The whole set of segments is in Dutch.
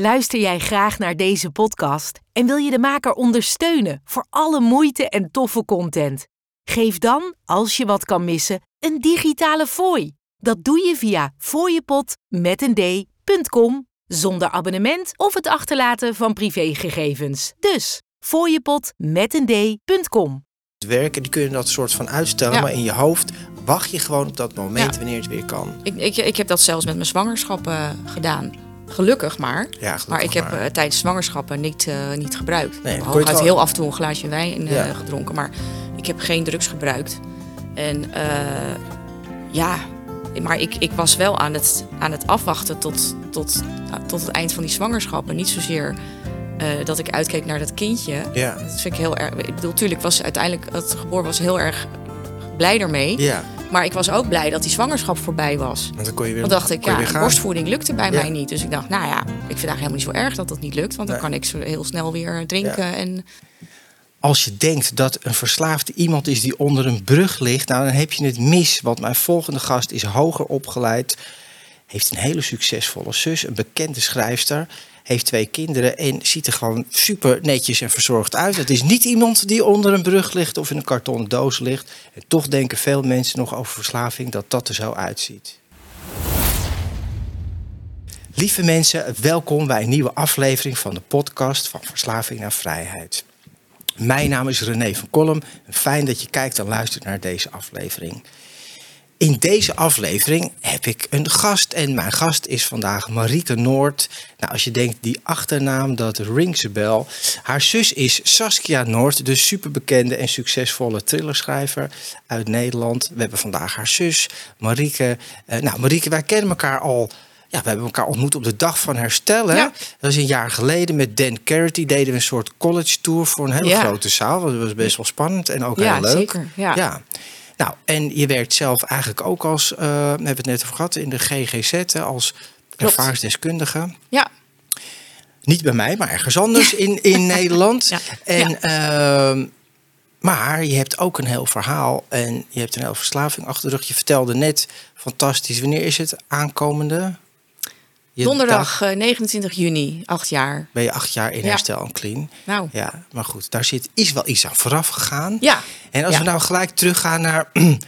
Luister jij graag naar deze podcast en wil je de maker ondersteunen voor alle moeite en toffe content? Geef dan, als je wat kan missen, een digitale fooi. Dat doe je via fooiepot met een d.com zonder abonnement of het achterlaten van privégegevens. Dus fooiepot met een d.com. werken, die kunnen dat soort van uitstellen. Ja. Maar in je hoofd wacht je gewoon op dat moment Ja. wanneer het weer kan. Ik, ik, ik heb dat zelfs met mijn zwangerschap eh, gedaan. Gelukkig maar. Ja, gelukkig maar ik heb maar. eh, tijdens zwangerschappen niet, eh, niet gebruikt. Nee, Ik had heel af en toe een glaasje wijn eh, Ja. gedronken. Maar ik heb geen drugs gebruikt. En ja, maar ik, ik was wel aan het, aan het afwachten tot, tot, tot het eind van die zwangerschappen. Niet zozeer dat ik uitkeek naar dat kindje. Ja, Dat vind ik heel erg. Ik bedoel, tuurlijk was uiteindelijk het geboren was heel erg blij ermee. ja. Maar ik was ook blij dat die zwangerschap voorbij was. Want dan kon je weer, Want dacht ik, ja, borstvoeding lukte bij Ja. mij niet. Dus ik dacht, nou ja, ik vind het eigenlijk helemaal niet zo erg dat dat niet lukt. Want dan Nee. kan ik zo heel snel weer drinken. En Als je denkt dat een verslaafde iemand is die onder een brug ligt, nou dan heb je het mis. Want mijn volgende gast is hoger opgeleid, heeft een hele succesvolle zus, een bekende schrijfster, heeft twee kinderen en ziet er gewoon super netjes en verzorgd uit. Het is niet iemand die onder een brug ligt of in een kartonnen doos ligt. En toch denken veel mensen nog over verslaving dat dat er zo uitziet. Lieve mensen, welkom bij een nieuwe aflevering van de podcast van Verslaving naar Vrijheid. Mijn naam is René van Kolm. Fijn dat je kijkt en luistert naar deze aflevering. In deze aflevering heb ik een gast en mijn gast is vandaag Marieke Noord. Nou, als je denkt die achternaam, dat rings a bell. Haar zus is Saskia Noord, de superbekende en succesvolle thrillerschrijver uit Nederland. We hebben vandaag haar zus, Marieke. Eh, nou, Marieke, wij kennen elkaar al... Ja, we hebben elkaar ontmoet op de dag van herstellen. Ja. Dat is een jaar geleden met Dan Carity. Deden we een soort college tour voor een hele Ja. grote zaal. Dat was best wel spannend en ook Ja, heel leuk. zeker, ja. ja. Nou, en je werkt zelf eigenlijk ook als, eh, we hebben het net over gehad, in de GGZ als ervaringsdeskundige. ja, Niet bij mij, maar ergens anders in, in Nederland. Ja. En, ehm, maar je hebt ook een heel verhaal en je hebt een heel verslaving achter de rug. Je vertelde net, fantastisch, wanneer is het aankomende? Je donderdag eh, 29 juni, acht jaar. ben je acht jaar in Ja. herstel en clean. Nou, Ja, maar goed, daar zit, is wel iets aan vooraf gegaan. ja. En als Ja. we nou gelijk teruggaan naar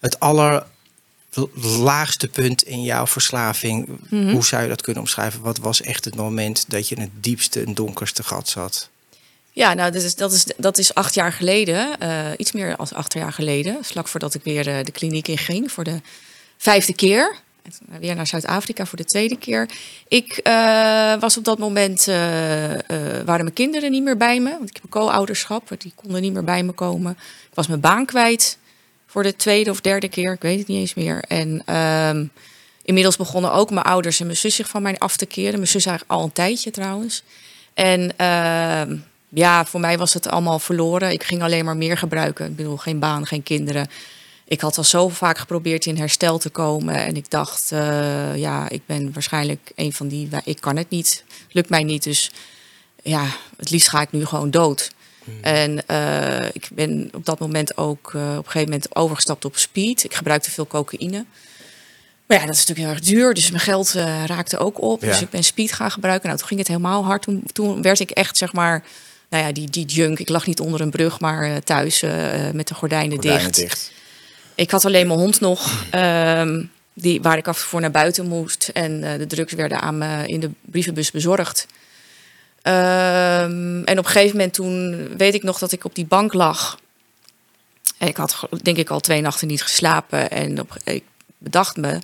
het allerlaagste punt in jouw verslaving. Mhm. Hoe zou je dat kunnen omschrijven? Wat was echt het moment dat je in het diepste en donkerste gat zat? Ja, nou, dat is, dat is, dat is acht jaar geleden. eh, iets meer dan acht jaar geleden. Vlak voordat ik weer eh, de kliniek in ging voor de vijfde keer. Weer naar Zuid-Afrika voor de tweede keer. Ik eh, was op dat moment, eh, eh, waren mijn kinderen niet meer bij me. Want ik heb een co-ouderschap, die konden niet meer bij me komen. Ik was mijn baan kwijt voor de tweede of derde keer, ik weet het niet eens meer. En ehm, inmiddels begonnen ook mijn ouders en mijn zus zich van mij af te keren. Mijn zus eigenlijk al een tijdje trouwens. En ehm, ja, voor mij was het allemaal verloren. Ik ging alleen maar meer gebruiken. Ik bedoel, geen baan, geen kinderen. Ik had al zo vaak geprobeerd in herstel te komen. En ik dacht, eh, ja, ik ben waarschijnlijk een van die... Ik kan het niet, lukt mij niet. Dus ja, het liefst ga ik nu gewoon dood. En eh, ik ben op dat moment ook eh, op een gegeven moment overgestapt op speed. Ik gebruikte veel cocaïne. Maar ja, dat is natuurlijk heel erg duur. Dus mijn geld raakte ook op. Ja. Dus ik ben speed gaan gebruiken. Nou, toen ging het helemaal hard. Toen, toen werd ik echt, zeg maar, nou ja, die, die junk. Ik lag niet onder een brug, maar thuis met de gordijnen, Gordijnen dicht. dicht. Ik had alleen mijn hond nog, ehm, die, waar ik af en toe naar buiten moest. En eh, de drugs werden aan me in de brievenbus bezorgd. Ehm, en op een gegeven moment toen weet ik nog dat ik op die bank lag. Ik had denk ik al twee nachten niet geslapen. En op, ik bedacht me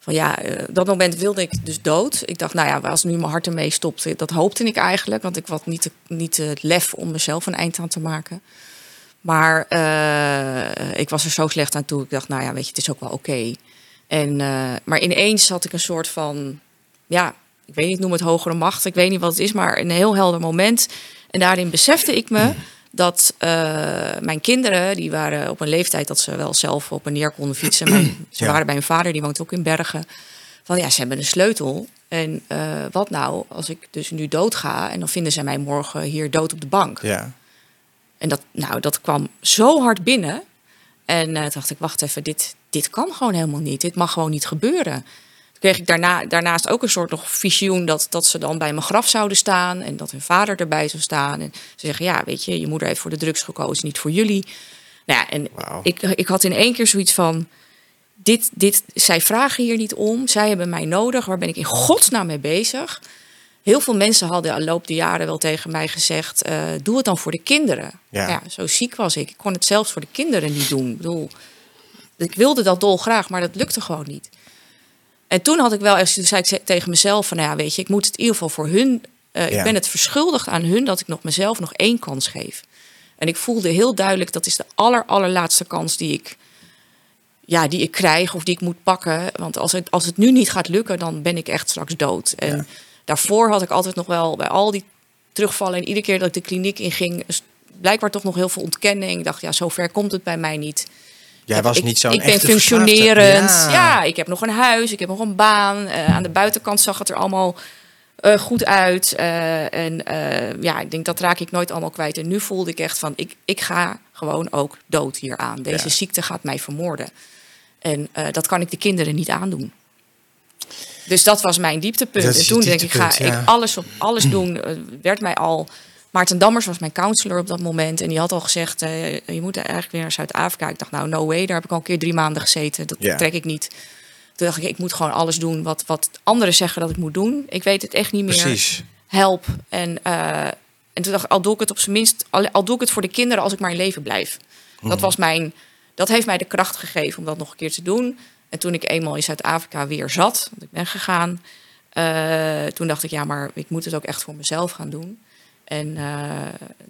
van ja, eh, dat moment wilde ik dus dood. Ik dacht, nou ja, als nu mijn hart ermee stopt, dat hoopte ik eigenlijk. Want ik had niet, de- niet het lef om mezelf een eind aan te maken. Maar eh, ik was er zo slecht aan toe. Ik dacht, nou ja, weet je, het is ook wel oké. En, eh, maar ineens had ik een soort van, ja, ik weet niet, noem het hogere macht. Ik weet niet wat het is, maar een heel helder moment. En daarin besefte ik me dat eh, mijn kinderen, die waren op een leeftijd dat ze wel zelf op en neer konden fietsen. Mijn- ze Ja. waren bij hun vader, die woont ook in Bergen. Van ja, ze hebben een sleutel. En eh, wat nou als ik dus nu doodga en dan vinden ze mij morgen hier dood op de bank. Ja. En dat, nou, dat kwam zo hard binnen. En eh, toen dacht ik, wacht even, dit, dit kan gewoon helemaal niet. Dit mag gewoon niet gebeuren. kreeg ik daarna, daarnaast ook een soort nog visioen dat, dat ze dan bij mijn graf zouden staan en dat hun vader erbij zou staan. En ze zeggen, ja, weet je, je moeder heeft voor de drugs gekozen, niet voor jullie. Nou ja, en ik, ik had in één keer zoiets van, dit, dit, zij vragen hier niet om, zij hebben mij nodig, waar ben ik in godsnaam mee bezig? Heel veel mensen hadden al loop de jaren wel tegen mij gezegd, eh, doe het dan voor de kinderen. Ja. Ja. zo ziek was ik. Ik kon het zelfs voor de kinderen niet doen. Ik bedoel, ik wilde dat dolgraag, maar dat lukte gewoon niet. En toen had ik wel eens, toen zei ik tegen mezelf van, nou ja, weet je, ik moet het in ieder geval voor hun. eh, Ja. Ik ben het verschuldigd aan hun dat ik nog mezelf nog één kans geef. En ik voelde heel duidelijk dat is de aller allerlaatste kans die ik, ja, die ik krijg of die ik moet pakken. Want als het, als het nu niet gaat lukken, dan ben ik echt straks dood. En Ja. Daarvoor had ik altijd nog wel bij al die terugvallen en iedere keer dat ik de kliniek inging, blijkbaar toch nog heel veel ontkenning. Ik dacht, ja, zover komt het bij mij niet. Jij was ik, niet zo'n Ik ben echte functionerend. Ja. ik heb nog een huis, ik heb nog een baan. Eh, aan de buitenkant zag het er allemaal eh, goed uit. Eh, en ja, ik denk dat raak ik nooit allemaal kwijt. En nu voelde ik echt van, ik, ik ga gewoon ook dood hieraan. Deze Ja. ziekte gaat mij vermoorden. En dat kan ik de kinderen niet aandoen. Dus dat was mijn dieptepunt. En toen denk ik, ga ja. ik alles op alles doen. Eh, werd mij al. Maarten Dammers was mijn counselor op dat moment. En die had al gezegd: eh, je moet eigenlijk weer naar Zuid-Afrika. Ik dacht, nou, no way. Daar heb ik al een keer drie maanden gezeten. Dat Ja. trek ik niet. Toen dacht ik, ik moet gewoon alles doen wat, wat anderen zeggen dat ik moet doen. Ik weet het echt niet meer. Precies. Help. En, eh, en toen dacht ik, al doe ik het op zijn minst, al, al doe ik het voor de kinderen als ik maar in leven blijf. Mhm. Dat was mijn, dat heeft mij de kracht gegeven om dat nog een keer te doen. En toen ik eenmaal in Zuid-Afrika weer zat, want ik ben gegaan, eh, toen dacht ik, ja, maar ik moet het ook echt voor mezelf gaan doen. En eh,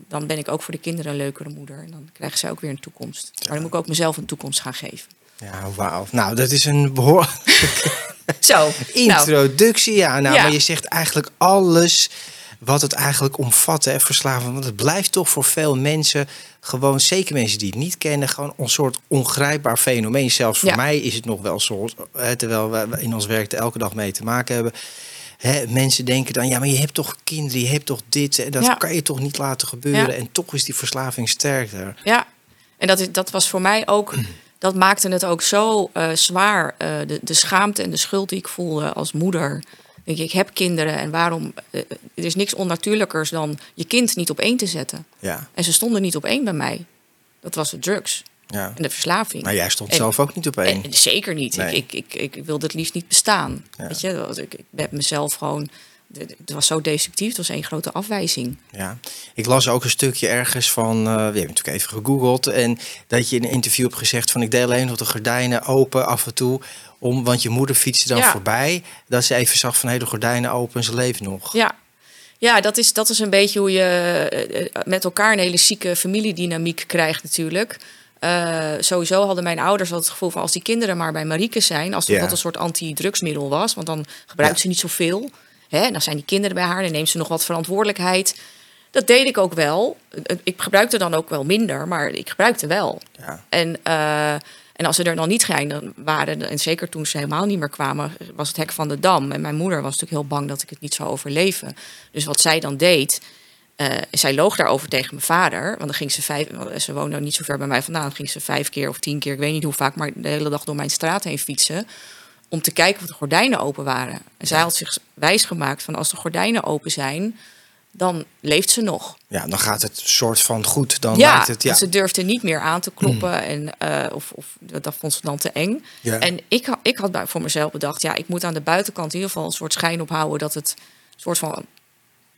dan ben ik ook voor de kinderen een leukere moeder. En dan krijgen zij ook weer een toekomst. Maar dan moet ik ook mezelf een toekomst gaan geven. Ja, wauw. Nou, dat is een behoorlijke Zo, nou, introductie. Ja, nou, Ja. maar je zegt eigenlijk alles wat het eigenlijk omvat, hè, verslaving. Want het blijft toch voor veel mensen, gewoon zeker mensen die het niet kennen, gewoon een soort ongrijpbaar fenomeen. Zelfs voor Ja. mij is het nog wel zo, hè, terwijl we in ons werk er elke dag mee te maken hebben. Hè, mensen denken dan, ja, maar je hebt toch kinderen, je hebt toch dit, en dat Ja. kan je toch niet laten gebeuren. Ja. En toch is die verslaving sterker. Ja, en dat, is, dat was voor mij ook, dat maakte het ook zo eh, zwaar. eh, de, de schaamte en de schuld die ik voelde als moeder. Denk ik, ik heb kinderen en waarom? eh, er is niks onnatuurlijkers dan je kind niet op één te zetten. Ja, En ze stonden niet op één bij mij. Dat was de drugs ja. en de verslaving. Maar jij stond En- zelf ook niet op één. En, zeker niet. Nee. Ik, ik, ik, ik wilde het liefst niet bestaan. Ja. Weet je, ik, ik heb mezelf gewoon. Het was zo destructief, het was één grote afwijzing. Ja, ik las ook een stukje ergens van, eh, we hebben natuurlijk even gegoogeld, en dat je in een interview hebt gezegd van ik deel alleen nog de gordijnen open af en toe, om, want je moeder fietste dan Ja. voorbij, dat ze even zag van hé, de gordijnen open en ze leeft nog. Ja, ja dat, is, dat is een beetje hoe je eh, eh, met elkaar een hele zieke familiedynamiek krijgt natuurlijk. Eh, sowieso hadden mijn ouders al het gevoel van als die kinderen maar bij Marieke zijn, als Ja. dat een soort anti-drugsmiddel was, want dan gebruikt Ja. ze niet zoveel. Hè, en dan zijn die kinderen bij haar, dan neemt ze nog wat verantwoordelijkheid. Dat deed ik ook wel. Ik gebruikte dan ook wel minder, maar ik gebruikte wel. Ja. En, eh, en als ze er dan niet zijn waren, en zeker toen ze helemaal niet meer kwamen, was het hek van de dam. En mijn moeder was natuurlijk heel bang dat ik het niet zou overleven. Dus wat zij dan deed, eh, zij loog daarover tegen mijn vader. Want dan ging ze vijf, ze woonde niet zo ver bij mij vandaan. Dan ging ze vijf keer of tien keer, ik weet niet hoe vaak, maar de hele dag door mijn straat heen fietsen. Om te kijken of de gordijnen open waren. En zij had zich wijsgemaakt van als de gordijnen open zijn, dan leeft ze nog. ja, dan gaat het soort van goed, dan Ja, lijkt het, ja. ze durfde niet meer aan te kloppen. En, eh, of, of dat vond ze dan te eng. En ik, ik had voor mezelf bedacht... ja, ik moet aan de buitenkant in ieder geval een soort schijn ophouden... dat het soort van...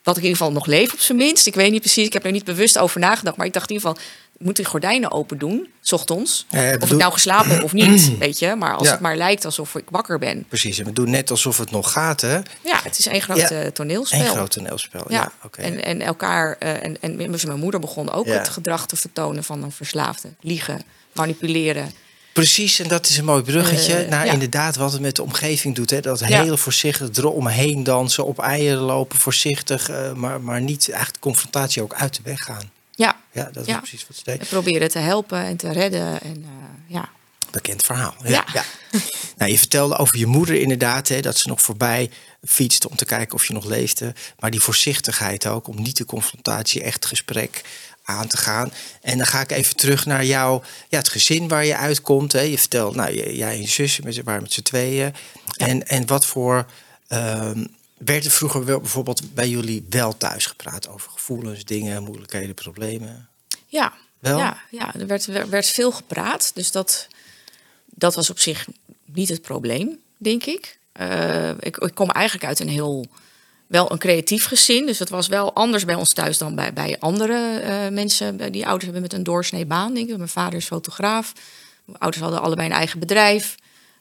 dat ik in ieder geval nog leef op zijn minst. Ik weet niet precies, ik heb er niet bewust over nagedacht... maar ik dacht in ieder geval, ik moet die gordijnen open doen, s ochtends. Of ik nou geslapen heb of niet, weet je. Maar als Ja. het maar lijkt alsof ik wakker ben. Precies, en we doen net alsof het nog gaat, hè? Ja, het is één groot Ja. eh, toneelspel. Een groot toneelspel, ja, Ja, oké. en, en elkaar, eh, en, en mijn moeder begon ook het gedrag te vertonen van een verslaafde. Liegen, manipuleren. Precies, en dat is een mooi bruggetje. Eh, nou, ja. inderdaad, wat het met de omgeving doet. Hè? Dat Ja. hele voorzichtig eromheen dansen, op eieren lopen, voorzichtig, eh, maar, maar niet eigenlijk confrontatie ook uit de weg gaan. Ja, Ja, dat is Ja. precies wat ze deed. en proberen te helpen en te redden. En, eh, ja. Bekend verhaal. Ja. nou, je vertelde over je moeder inderdaad, hè, dat ze nog voorbij fietste om te kijken of je nog leefde. Maar die voorzichtigheid ook, om niet de confrontatie, echt gesprek aan te gaan. En dan ga ik even terug naar jou, ja, het gezin waar je uitkomt. Hè. Je vertelt, nou, jij en je zus met, waren met z'n tweeën. En, en wat voor. Um, werd er vroeger wel, bijvoorbeeld bij jullie wel thuis gepraat over gevoelens, dingen, moeilijkheden, problemen? Ja, wel? ja, ja er werd, werd veel gepraat. Dus dat, dat was op zich niet het probleem, denk ik. Uh, ik, ik kom eigenlijk uit een heel wel een creatief gezin. Dus het was wel anders bij ons thuis dan bij, bij andere uh, mensen die ouders hebben met een doorsnee baan. Denk ik. Mijn vader is fotograaf. Mijn ouders hadden allebei een eigen bedrijf.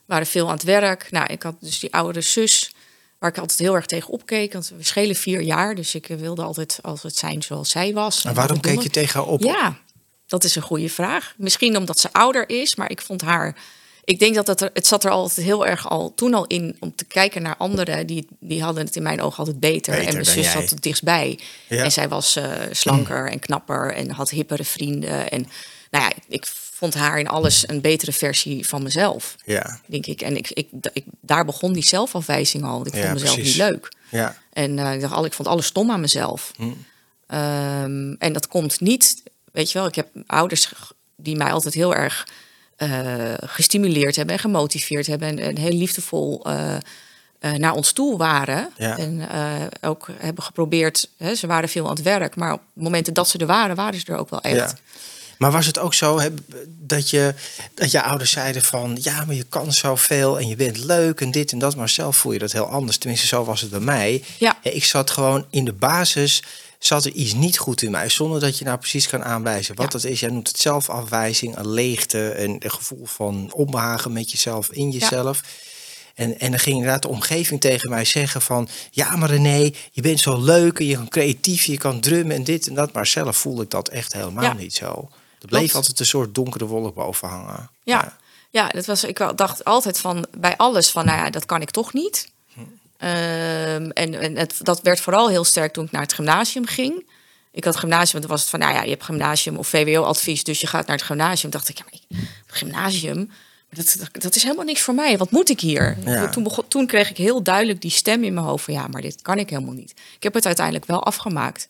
Waren veel aan het werk. Nou, ik had dus die oudere zus, waar ik altijd heel erg tegen opkeek. Want we schelen vier jaar. Dus ik wilde altijd altijd zijn zoals zij was. En waarom keek je tegen haar op? Ja, dat is een goede vraag. Misschien omdat ze ouder is, maar ik vond haar ik denk dat het, er, het zat er altijd heel erg al toen al in om te kijken naar anderen. Die, die hadden het in mijn ogen altijd beter. en mijn zus zat het dichtstbij. En zij was uh, slanker en knapper en had hippere vrienden. En nou ja, ik vond haar in alles een betere versie van mezelf. Ja. Denk ik. En ik, ik, ik daar begon die zelfafwijzing al. Ik vond mezelf niet leuk. Ja. En uh, ik dacht, al, ik vond alles stom aan mezelf. Hm. Um, en dat komt niet, weet je wel, ik heb ouders die mij altijd heel erg uh, gestimuleerd hebben en gemotiveerd hebben en, en heel liefdevol uh, uh, naar ons toe waren. Ja. En ook hebben geprobeerd, hè, ze waren veel aan het werk, maar op momenten dat ze er waren, waren ze er ook wel echt. Ja. Maar was het ook zo hè, dat, je, dat je ouders zeiden van ja, maar je kan zoveel en je bent leuk en dit en dat, maar zelf voel je dat heel anders. Tenminste, zo was het bij mij. Ja. Ik zat gewoon in de basis zat er iets niet goed in mij, zonder dat je nou precies kan aanwijzen wat dat is. Jij noemt het zelfafwijzing, een leegte, een, een gevoel van onbehagen met jezelf, in jezelf. En, en dan ging inderdaad de omgeving tegen mij zeggen van... ja, maar René, je bent zo leuk en je kan creatief, je kan drummen en dit en dat. Maar zelf voelde ik dat echt helemaal niet zo. Er bleef altijd een soort donkere wolk boven hangen. Ja, ja. dat was, ik dacht altijd van bij alles van... nou ja, dat kan ik toch niet. Ehm, en en het, dat werd vooral heel sterk toen ik naar het gymnasium ging. Ik had gymnasium, want was het van, nou ja, je hebt gymnasium of VWO-advies, dus je gaat naar het gymnasium. dacht ik, ja, maar ik, gymnasium, dat, dat, is helemaal niks voor mij. Wat moet ik hier? Toen, begon, toen kreeg ik heel duidelijk die stem in mijn hoofd van, ja, maar dit kan ik helemaal niet. Ik heb het uiteindelijk wel afgemaakt.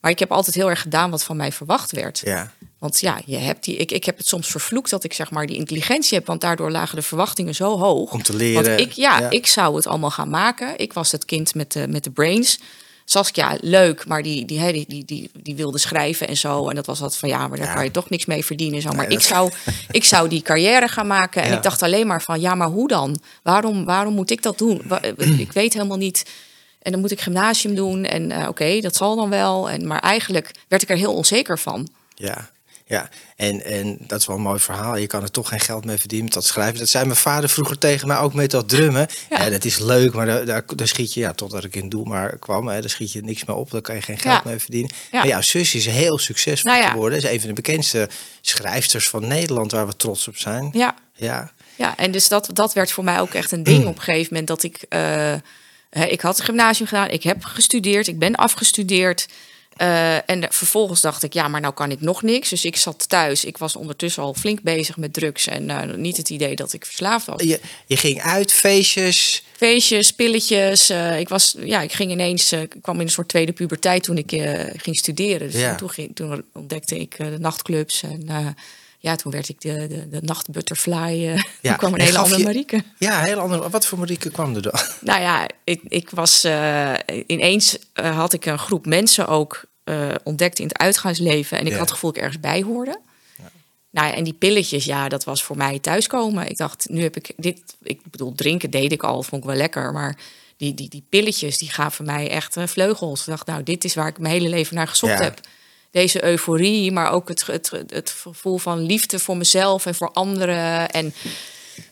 Maar ik heb altijd heel erg gedaan wat van mij verwacht werd. Ja. Want ja, je hebt die, ik, ik heb het soms vervloekt dat ik zeg maar die intelligentie heb, want daardoor lagen de verwachtingen zo hoog. Om te leren. Want ik, ja, ik zou het allemaal gaan maken. Ik was het kind met de, met de brains. Saskia, leuk, maar die, die, die, die, die, die wilde schrijven en zo. En dat was wat van ja, maar daar kan je toch niks mee verdienen. Zo. Maar ik, zou, ik zou die carrière gaan maken. En ik dacht alleen maar van ja, maar hoe dan? Waarom, waarom moet ik dat doen? Ik weet helemaal niet en dan moet ik gymnasium doen. En uh, oké, dat zal dan wel. En, maar eigenlijk werd ik er heel onzeker van. Ja, ja. En, en dat is wel een mooi verhaal. Je kan er toch geen geld mee verdienen met dat schrijven. Dat zei mijn vader vroeger tegen mij ook met dat drummen. Ja, dat is leuk, maar daar, daar, daar, schiet je, ja, totdat ik in doel maar kwam, hè, daar schiet je niks meer op. Daar kan je geen geld mee verdienen. Ja. Maar ja, zus is heel succesvol nou geworden. Is een van de bekendste schrijfsters van Nederland waar we trots op zijn. Ja. Ja, ja en dus dat, dat werd voor mij ook echt een ding op een gegeven moment dat ik. Uh, ik had gymnasium gedaan, ik heb gestudeerd, ik ben afgestudeerd. Uh, en vervolgens dacht ik, ja, maar nou kan ik nog niks. Dus ik zat thuis. Ik was ondertussen al flink bezig met drugs. En uh, niet het idee dat ik verslaafd was. Je, je ging uit, feestjes? Feestjes, pilletjes. Uh, ik, was, ja, ik ging ineens, ik kwam in een soort tweede puberteit toen ik ging studeren. Dus ja. toen, ging, toen ontdekte ik de nachtclubs en ja, toen werd ik de, de, de nachtbutterfly. Uh, ja, kwam een hele andere Marieke. Ja, heel andere. Wat voor Marieke kwam er dan? Nou ja, ik, ik was uh, ineens uh, had ik een groep mensen ook ontdekt in het uitgaansleven. En ik had het gevoel dat ik ergens bij hoorde. Ja. Nou, en die pilletjes, ja, dat was voor mij thuiskomen. Ik dacht, nu heb ik dit. Ik bedoel, drinken deed ik al, vond ik wel lekker. Maar die, die, die pilletjes, die gaven mij echt vleugels. Ik dacht, nou, dit is waar ik mijn hele leven naar gezocht heb deze euforie, maar ook het, het, het gevoel van liefde voor mezelf en voor anderen. En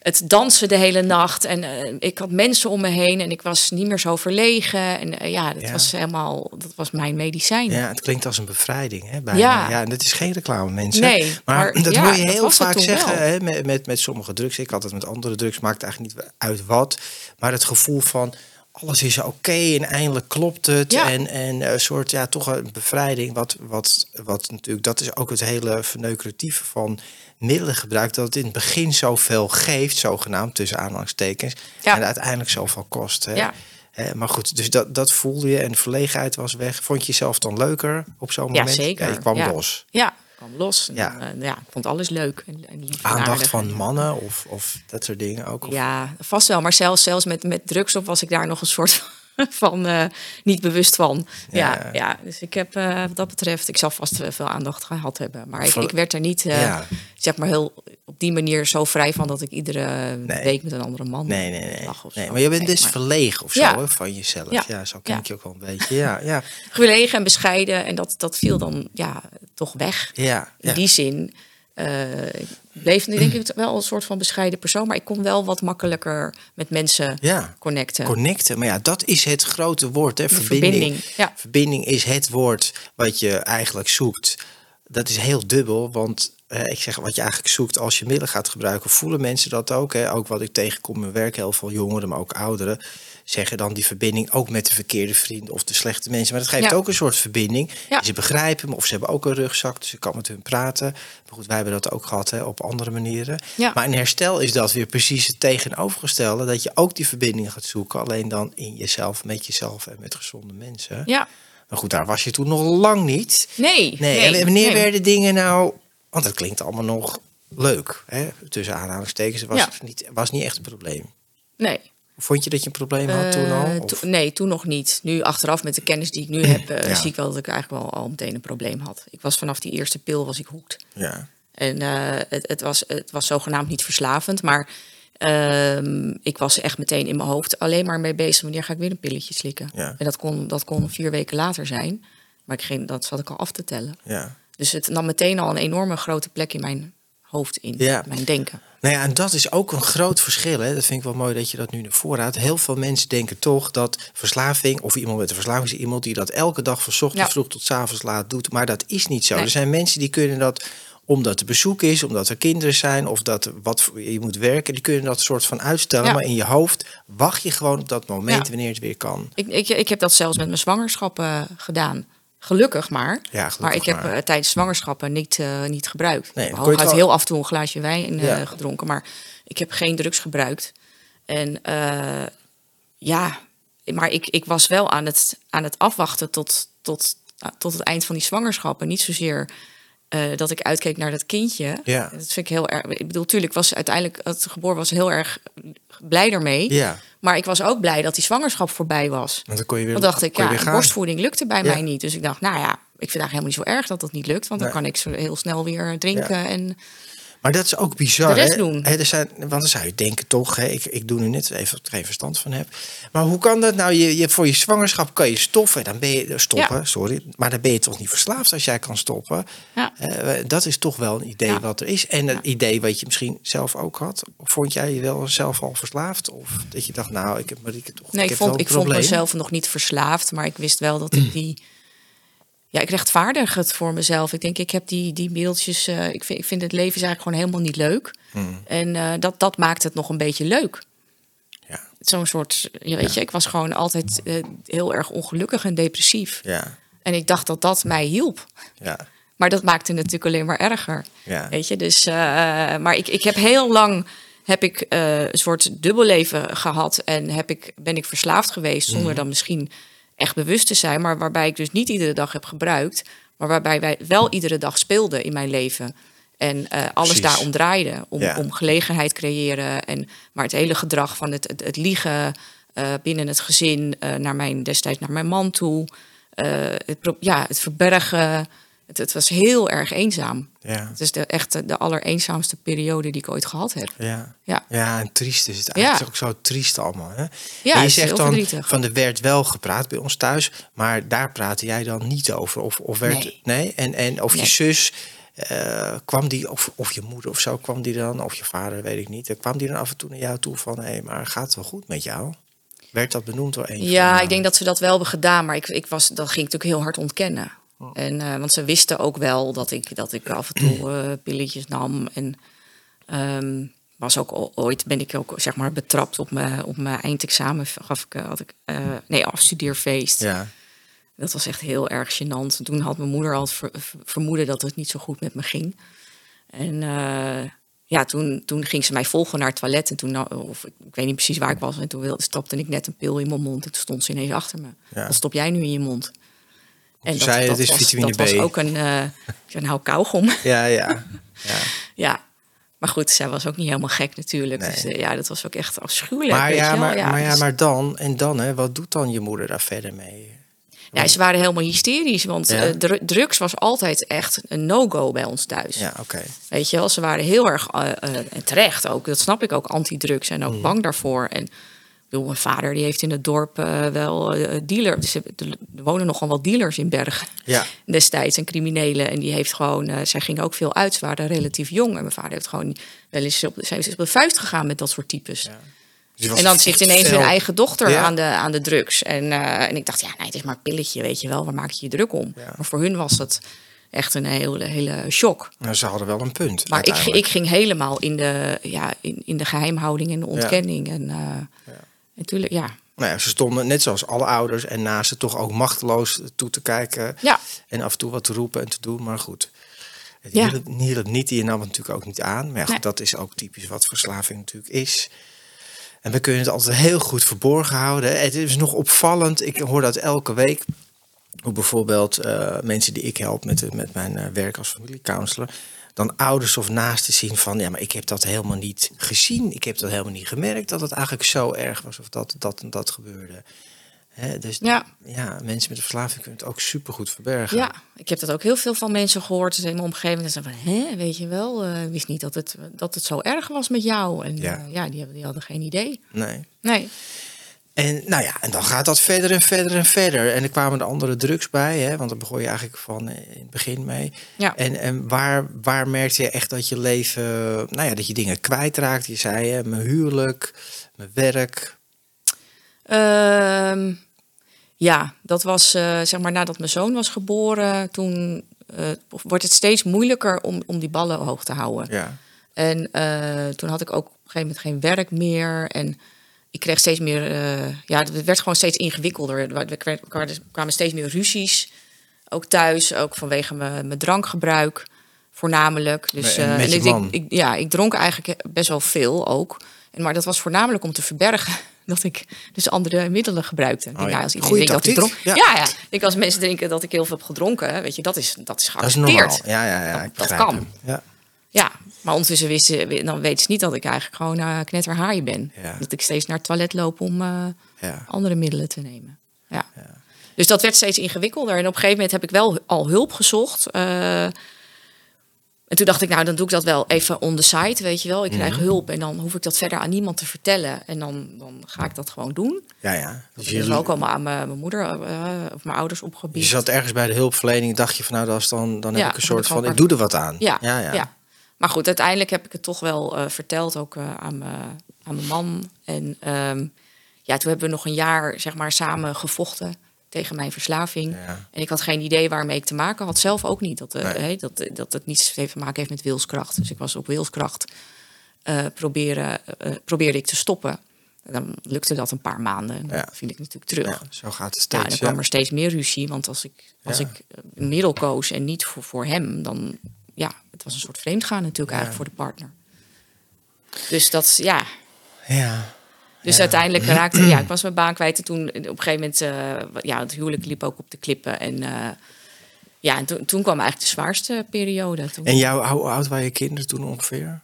het dansen de hele nacht. En uh, ik had mensen om me heen en ik was niet meer zo verlegen. En uh, ja, dat was helemaal, dat was mijn medicijn. Ja, het klinkt als een bevrijding. Hè, bijna. Ja. ja, en dat is geen reclame, mensen. Nee, maar, maar dat hoor je heel vaak zeggen hè, met, met, met sommige drugs. Ik had het met andere drugs, maakt eigenlijk niet uit wat. Maar het gevoel van alles is oké en eindelijk klopt het. En, en een soort, ja, toch een bevrijding. Wat, wat, wat natuurlijk, dat is ook het hele verneukeratieve van middelengebruik. Dat het in het begin zoveel geeft, zogenaamd tussen aanhalingstekens. En uiteindelijk zoveel kost. Hè? Ja. Maar goed, dus dat, dat voelde je en de verlegenheid was weg. Vond je jezelf dan leuker op zo'n Ja, moment? zeker. je kwam Ja. los. Ja, kwam los. En, Ja. ja. ja, ik vond alles leuk en, en Aandacht van mannen of, of dat soort dingen ook? Of- Ja, vast wel. Maar zelfs, zelfs met, met drugs op was ik daar nog een soort van eh, niet bewust van. Ja. Ja, ja, dus ik heb eh, wat dat betreft, ik zal vast eh, veel aandacht gehad hebben. Maar ik, ik werd er niet, Ja. zeg maar, heel op die manier zo vrij van dat ik iedere Nee. week met een andere man Nee, nee, nee. lag maar je bent dus maar verlegen of zo Ja. hè, van jezelf. Ja, zo ken ik je ook wel een beetje. Ja, ja, Gelegen en bescheiden en dat, dat viel dan ja, toch weg. ja. In die zin bleef nu denk ik wel een soort van bescheiden persoon, maar ik kon wel wat makkelijker met mensen Ja. connecten. Connecten, maar ja, dat is het grote woord. Hè? Verbinding. verbinding, ja. Verbinding is het woord wat je eigenlijk zoekt. Dat is heel dubbel, want eh, ik zeg wat je eigenlijk zoekt als je middelen gaat gebruiken, voelen mensen dat ook. Hè? Ook wat ik tegenkom in mijn werk, heel veel jongeren, maar ook ouderen, zeggen dan die verbinding ook met de verkeerde vrienden of de slechte mensen. Maar dat geeft Ja. ook een soort verbinding. Ja. Ze begrijpen me of ze hebben ook een rugzak, dus ik kan met hun praten. Maar goed, wij hebben dat ook gehad hè, op andere manieren. Ja. Maar in herstel is dat weer precies het tegenovergestelde, dat je ook die verbinding gaat zoeken, alleen dan in jezelf, met jezelf en met gezonde mensen. Ja, Maar goed, daar was je toen nog lang niet. nee. Nee, en wanneer nee. werden dingen nou... Want dat klinkt allemaal nog leuk, hè? tussen aanhalingstekens. Het was, Ja. niet, was niet echt een probleem. Nee. Vond je dat je een probleem had toen al? Eh, to- nee, toen nog niet. Nu achteraf met de kennis die ik nu heb, eh, Ja. zie ik wel dat ik eigenlijk wel al meteen een probleem had. Ik was vanaf die eerste pil was ik hoekt. ja. En eh, het, het, was, het was zogenaamd niet verslavend, maar ehm, ik was echt meteen in mijn hoofd alleen maar mee bezig. Wanneer ga ik weer een pilletje slikken? Ja. En dat kon, dat kon vier weken later zijn. Maar ik ging, dat zat ik al af te tellen. ja. Dus het nam meteen al een enorme grote plek in mijn hoofd in, Ja. mijn denken. Nou ja, en dat is ook een groot verschil. Hè? Dat vind ik wel mooi dat je dat nu naar voren houdt. Heel veel mensen denken toch dat verslaving, of iemand met een verslaving is iemand die dat elke dag van ochtends Ja. vroeg tot avonds laat doet. Maar dat is niet zo. Nee. Er zijn mensen die kunnen dat omdat er bezoek is, omdat er kinderen zijn, of dat wat je moet werken, die kunnen dat soort van uitstellen. Ja. Maar in je hoofd wacht je gewoon op dat moment Ja. wanneer het weer kan. Ik, ik, ik heb dat zelfs met mijn zwangerschap eh, gedaan. Gelukkig maar. Ja, gelukkig maar ik heb maar. eh, tijdens zwangerschappen niet, eh, niet gebruikt. Nee, ik heb hooguit wel- heel af en toe een glaasje wijn eh, Ja. gedronken. Maar ik heb geen drugs gebruikt. En ja, maar ik, ik was wel aan het, aan het afwachten tot, tot, tot het eind van die zwangerschap. En niet zozeer eh, dat ik uitkeek naar dat kindje. Ja. Dat vind ik heel erg. Ik bedoel, tuurlijk was uiteindelijk het geboren was heel erg blij daarmee. Ja, Maar ik was ook blij dat die zwangerschap voorbij was. want dan kon je weer, Dan dacht ik, ja, borstvoeding lukte bij Ja. mij niet. Dus ik dacht, nou ja, ik vind het eigenlijk helemaal niet zo erg dat dat niet lukt. Want dan Nee. kan ik zo heel snel weer drinken. En Maar dat is ook bizar. De rest hè? doen. Hè, er zijn, want dan zou je denken toch, hè, ik, ik doe nu net even dat ik geen verstand van heb. Maar hoe kan dat nou? Je, je, voor je zwangerschap kan je stoffen. Dan ben je eh, stoppen, Ja. sorry. Maar dan ben je toch niet verslaafd als jij kan stoppen. ja, Eh, dat is toch wel een idee Ja. wat er is. En een idee wat je misschien zelf ook had. Vond jij je wel zelf al verslaafd? Of dat je dacht, nou, ik heb Marieke toch nee, ik vond, ik vond mezelf nog niet verslaafd. Maar ik wist wel dat ik die... Ja, ik rechtvaardig het voor mezelf. Ik denk, ik heb die, die mailtjes... eh, ik, vind, ik vind het leven is eigenlijk gewoon helemaal niet leuk. Hmm, En eh, dat, dat maakt het nog een beetje leuk. Ja, Zo'n soort... Je weet je, ik was gewoon altijd eh, heel erg ongelukkig en depressief. ja, En ik dacht dat dat mij hielp. ja, Maar dat maakte het natuurlijk alleen maar erger. ja. Weet je, dus. eh, maar ik, ik heb heel lang heb ik eh, een soort dubbelleven gehad en heb ik, ben ik verslaafd geweest zonder Mhm. dan misschien echt bewust te zijn, maar waarbij ik dus niet iedere dag heb gebruikt, maar waarbij wij wel iedere dag speelden in mijn leven. En eh, alles daarom draaide. Om, Ja. om gelegenheid creëren. En, maar het hele gedrag van het, het, het liegen eh, binnen het gezin, eh, naar mijn, destijds naar mijn man toe. het, ja, het verbergen. Het, het was heel erg eenzaam. ja. Het is de, echt de, de allereenzaamste periode die ik ooit gehad heb. Ja. Ja. ja, en triest is het Ja. eigenlijk ook zo triest allemaal. Hè? Ja, en je zegt dan verdrietig. van er werd wel gepraat bij ons thuis, maar daar praatte jij dan niet over. Of, of werd Nee. En, en of je zus eh, kwam die, of, of je moeder of zo, kwam die dan, of je vader, weet ik niet. eh, Kwam die dan af en toe naar jou toe van hé, maar gaat het wel goed met jou? Werd dat benoemd door een? Ja, ik denk dat ze dat wel hebben gedaan, maar ik, ik was, dat ging ik natuurlijk heel hard ontkennen. En, eh, want ze wisten ook wel dat ik, dat ik af en toe eh, pilletjes nam. En ehm, was ook ooit ben ik ook zeg maar betrapt op mijn, op mijn eindexamen. Gaf ik, eh, had ik nee, afstudeerfeest. Ja, Dat was echt heel erg gênant. Toen had mijn moeder al ver- vermoeden dat het niet zo goed met me ging. En ja, toen, toen ging ze mij volgen naar het toilet. En toen, nou, of ik, ik weet niet precies waar ik was. En toen wilde, stopte ik net een pil in mijn mond. En toen stond ze ineens achter me. Ja. Wat stop jij nu in je mond? En zei je, het is was, vitamine dat B. was ook een, ik zei, nou, kauwgom. Ja, ja. ja. ja. Maar goed, zij was ook niet helemaal gek natuurlijk. Nee. Dus eh, ja, dat was ook echt afschuwelijk. Maar, weet ja, je wel. maar, maar, ja, dus- maar dan, en dan, hè, wat doet dan je moeder daar verder mee? ja, ze waren helemaal hysterisch. Want Ja. eh, dru- drugs was altijd echt een no-go bij ons thuis. Ja, oké. Weet je wel, ze waren heel erg, en terecht ook, dat snap ik ook, anti-drugs en ook Mm. bang daarvoor. En bedoel, mijn vader die heeft in het dorp eh, wel eh dealer, dus er er wonen nogal wat dealers in Bergen Ja, destijds en criminelen. En die heeft gewoon, eh, zij ging ook veel uit, ze waren relatief jong. En mijn vader heeft gewoon wel eens op, zij is op de vuist gegaan met dat soort types. Dus je was En dan zit ineens hun eigen dochter Ja. aan, de, aan de drugs. En, eh, en ik dacht, ja, nee, het is maar een pilletje, weet je wel. Waar maak je je druk om? Ja. Maar voor hun was dat echt een hele, hele shock. Nou, ze hadden wel een punt. Maar ik, ik ging helemaal in de, ja, in, in de geheimhouding en de ontkenning. En uh, natuurlijk, ja. Nou ja, ze stonden net zoals alle ouders en naast ze toch ook machteloos toe te kijken. Ja. En af en toe wat te roepen en te doen, maar goed. Het Ja. hielp, hielp niet, die nam het natuurlijk ook niet aan. Maar ja, goed, Nee. dat is ook typisch wat verslaving natuurlijk is. En we kunnen het altijd heel goed verborgen houden. Het is nog opvallend, ik hoor dat elke week. Hoe bijvoorbeeld eh, mensen die ik help met, met mijn eh, werk als familiecounselor. Dan ouders of naasten zien van, ja, maar ik heb dat helemaal niet gezien. Ik heb dat helemaal niet gemerkt dat het eigenlijk zo erg was of dat dat en dat gebeurde. Hè, dus Ja. ja, mensen met een verslaving kunnen het ook supergoed verbergen. ja, ik heb dat ook heel veel van mensen gehoord in mijn omgeving. Dat ze van, hè, weet je wel, eh, wist niet dat het, dat het zo erg was met jou. En Ja. ja, ja die, hebben, die hadden geen idee. Nee. Nee. En nou ja, en dan gaat dat verder en verder en verder. En er kwamen er andere drugs bij, hè, want daar begon je eigenlijk van in het begin mee. Ja. En, en waar, waar merkte je echt dat je leven, nou ja, dat je dingen kwijtraakt? Je zei, hè, mijn huwelijk, mijn werk. Ehm, ja, dat was eh, zeg maar nadat mijn zoon was geboren. Toen eh, wordt het steeds moeilijker om, om die ballen hoog te houden. Ja, En eh, toen had ik ook op een gegeven moment geen werk meer. En ik kreeg steeds meer. eh, ja, het werd gewoon steeds ingewikkelder. Er wa- kwamen- steeds meer ruzies. Ook thuis, ook vanwege mijn, mijn drankgebruik. Voornamelijk. Dus, En eh, ik, ja, ik dronk eigenlijk best wel veel ook. En, maar dat was voornamelijk om te verbergen dat ik dus andere middelen gebruikte. Oh ja. ja, als iedereen denkt dat ik dronk. Ja. Ja, ja. Ik als mensen denken dat ik heel veel heb gedronken, weet je, dat is, dat is dat is geaccepteerd. normaal. Ja, ja, ja. Dat- dat kan. Ja. Ja, maar ondertussen wisten, dan weten ze niet dat ik eigenlijk gewoon uh, knetterhaaien ben. Ja. Dat ik steeds naar het toilet loop om uh, Ja. andere middelen te nemen. Ja. Dus dat werd steeds ingewikkelder. En op een gegeven moment heb ik wel al hulp gezocht. Uh, en toen dacht ik, nou, dan doe ik dat wel even on the side, weet je wel. Ik krijg Mhm. hulp en dan hoef ik dat verder aan niemand te vertellen. En dan, dan ga ik dat gewoon doen. Ja, ja. Dus je je, ook allemaal aan mijn, mijn moeder uh, of mijn ouders je opgebied. zat ergens bij de hulpverlening, dacht je van nou, dat is dan, dan Ja, heb ik een soort ik van, ik doe er wat aan. Ja, ja. ja. ja. Maar goed, uiteindelijk heb ik het toch wel uh, verteld, ook uh, aan, me, aan mijn man. En um, ja, toen hebben we nog een jaar zeg maar, samen gevochten tegen mijn verslaving. Ja. En ik had geen idee waarmee ik te maken had. Zelf ook niet. Dat, uh, Nee. hey, dat, dat het niets heeft te maken heeft met wilskracht. Dus ik was op wilskracht uh, proberen, probeerde ik te stoppen. En dan lukte dat een paar maanden. En dan Ja. viel ik natuurlijk terug. Ja, zo gaat het Ja, steeds. en dan Ja, kwam er steeds meer ruzie. Want als ik, als Ja. ik een middel koos en niet voor, voor hem, dan ja, het was een soort vreemdgaan natuurlijk eigenlijk voor de partner. Dus dat, ja. ja. Dus Ja. uiteindelijk raakte ja, ik was mijn baan kwijt. En toen op een gegeven moment, uh, ja, het huwelijk liep ook op de klippen. En uh, ja, en toen, toen kwam eigenlijk de zwaarste periode. Toen, En jou, hoe oud waren je kinderen toen ongeveer?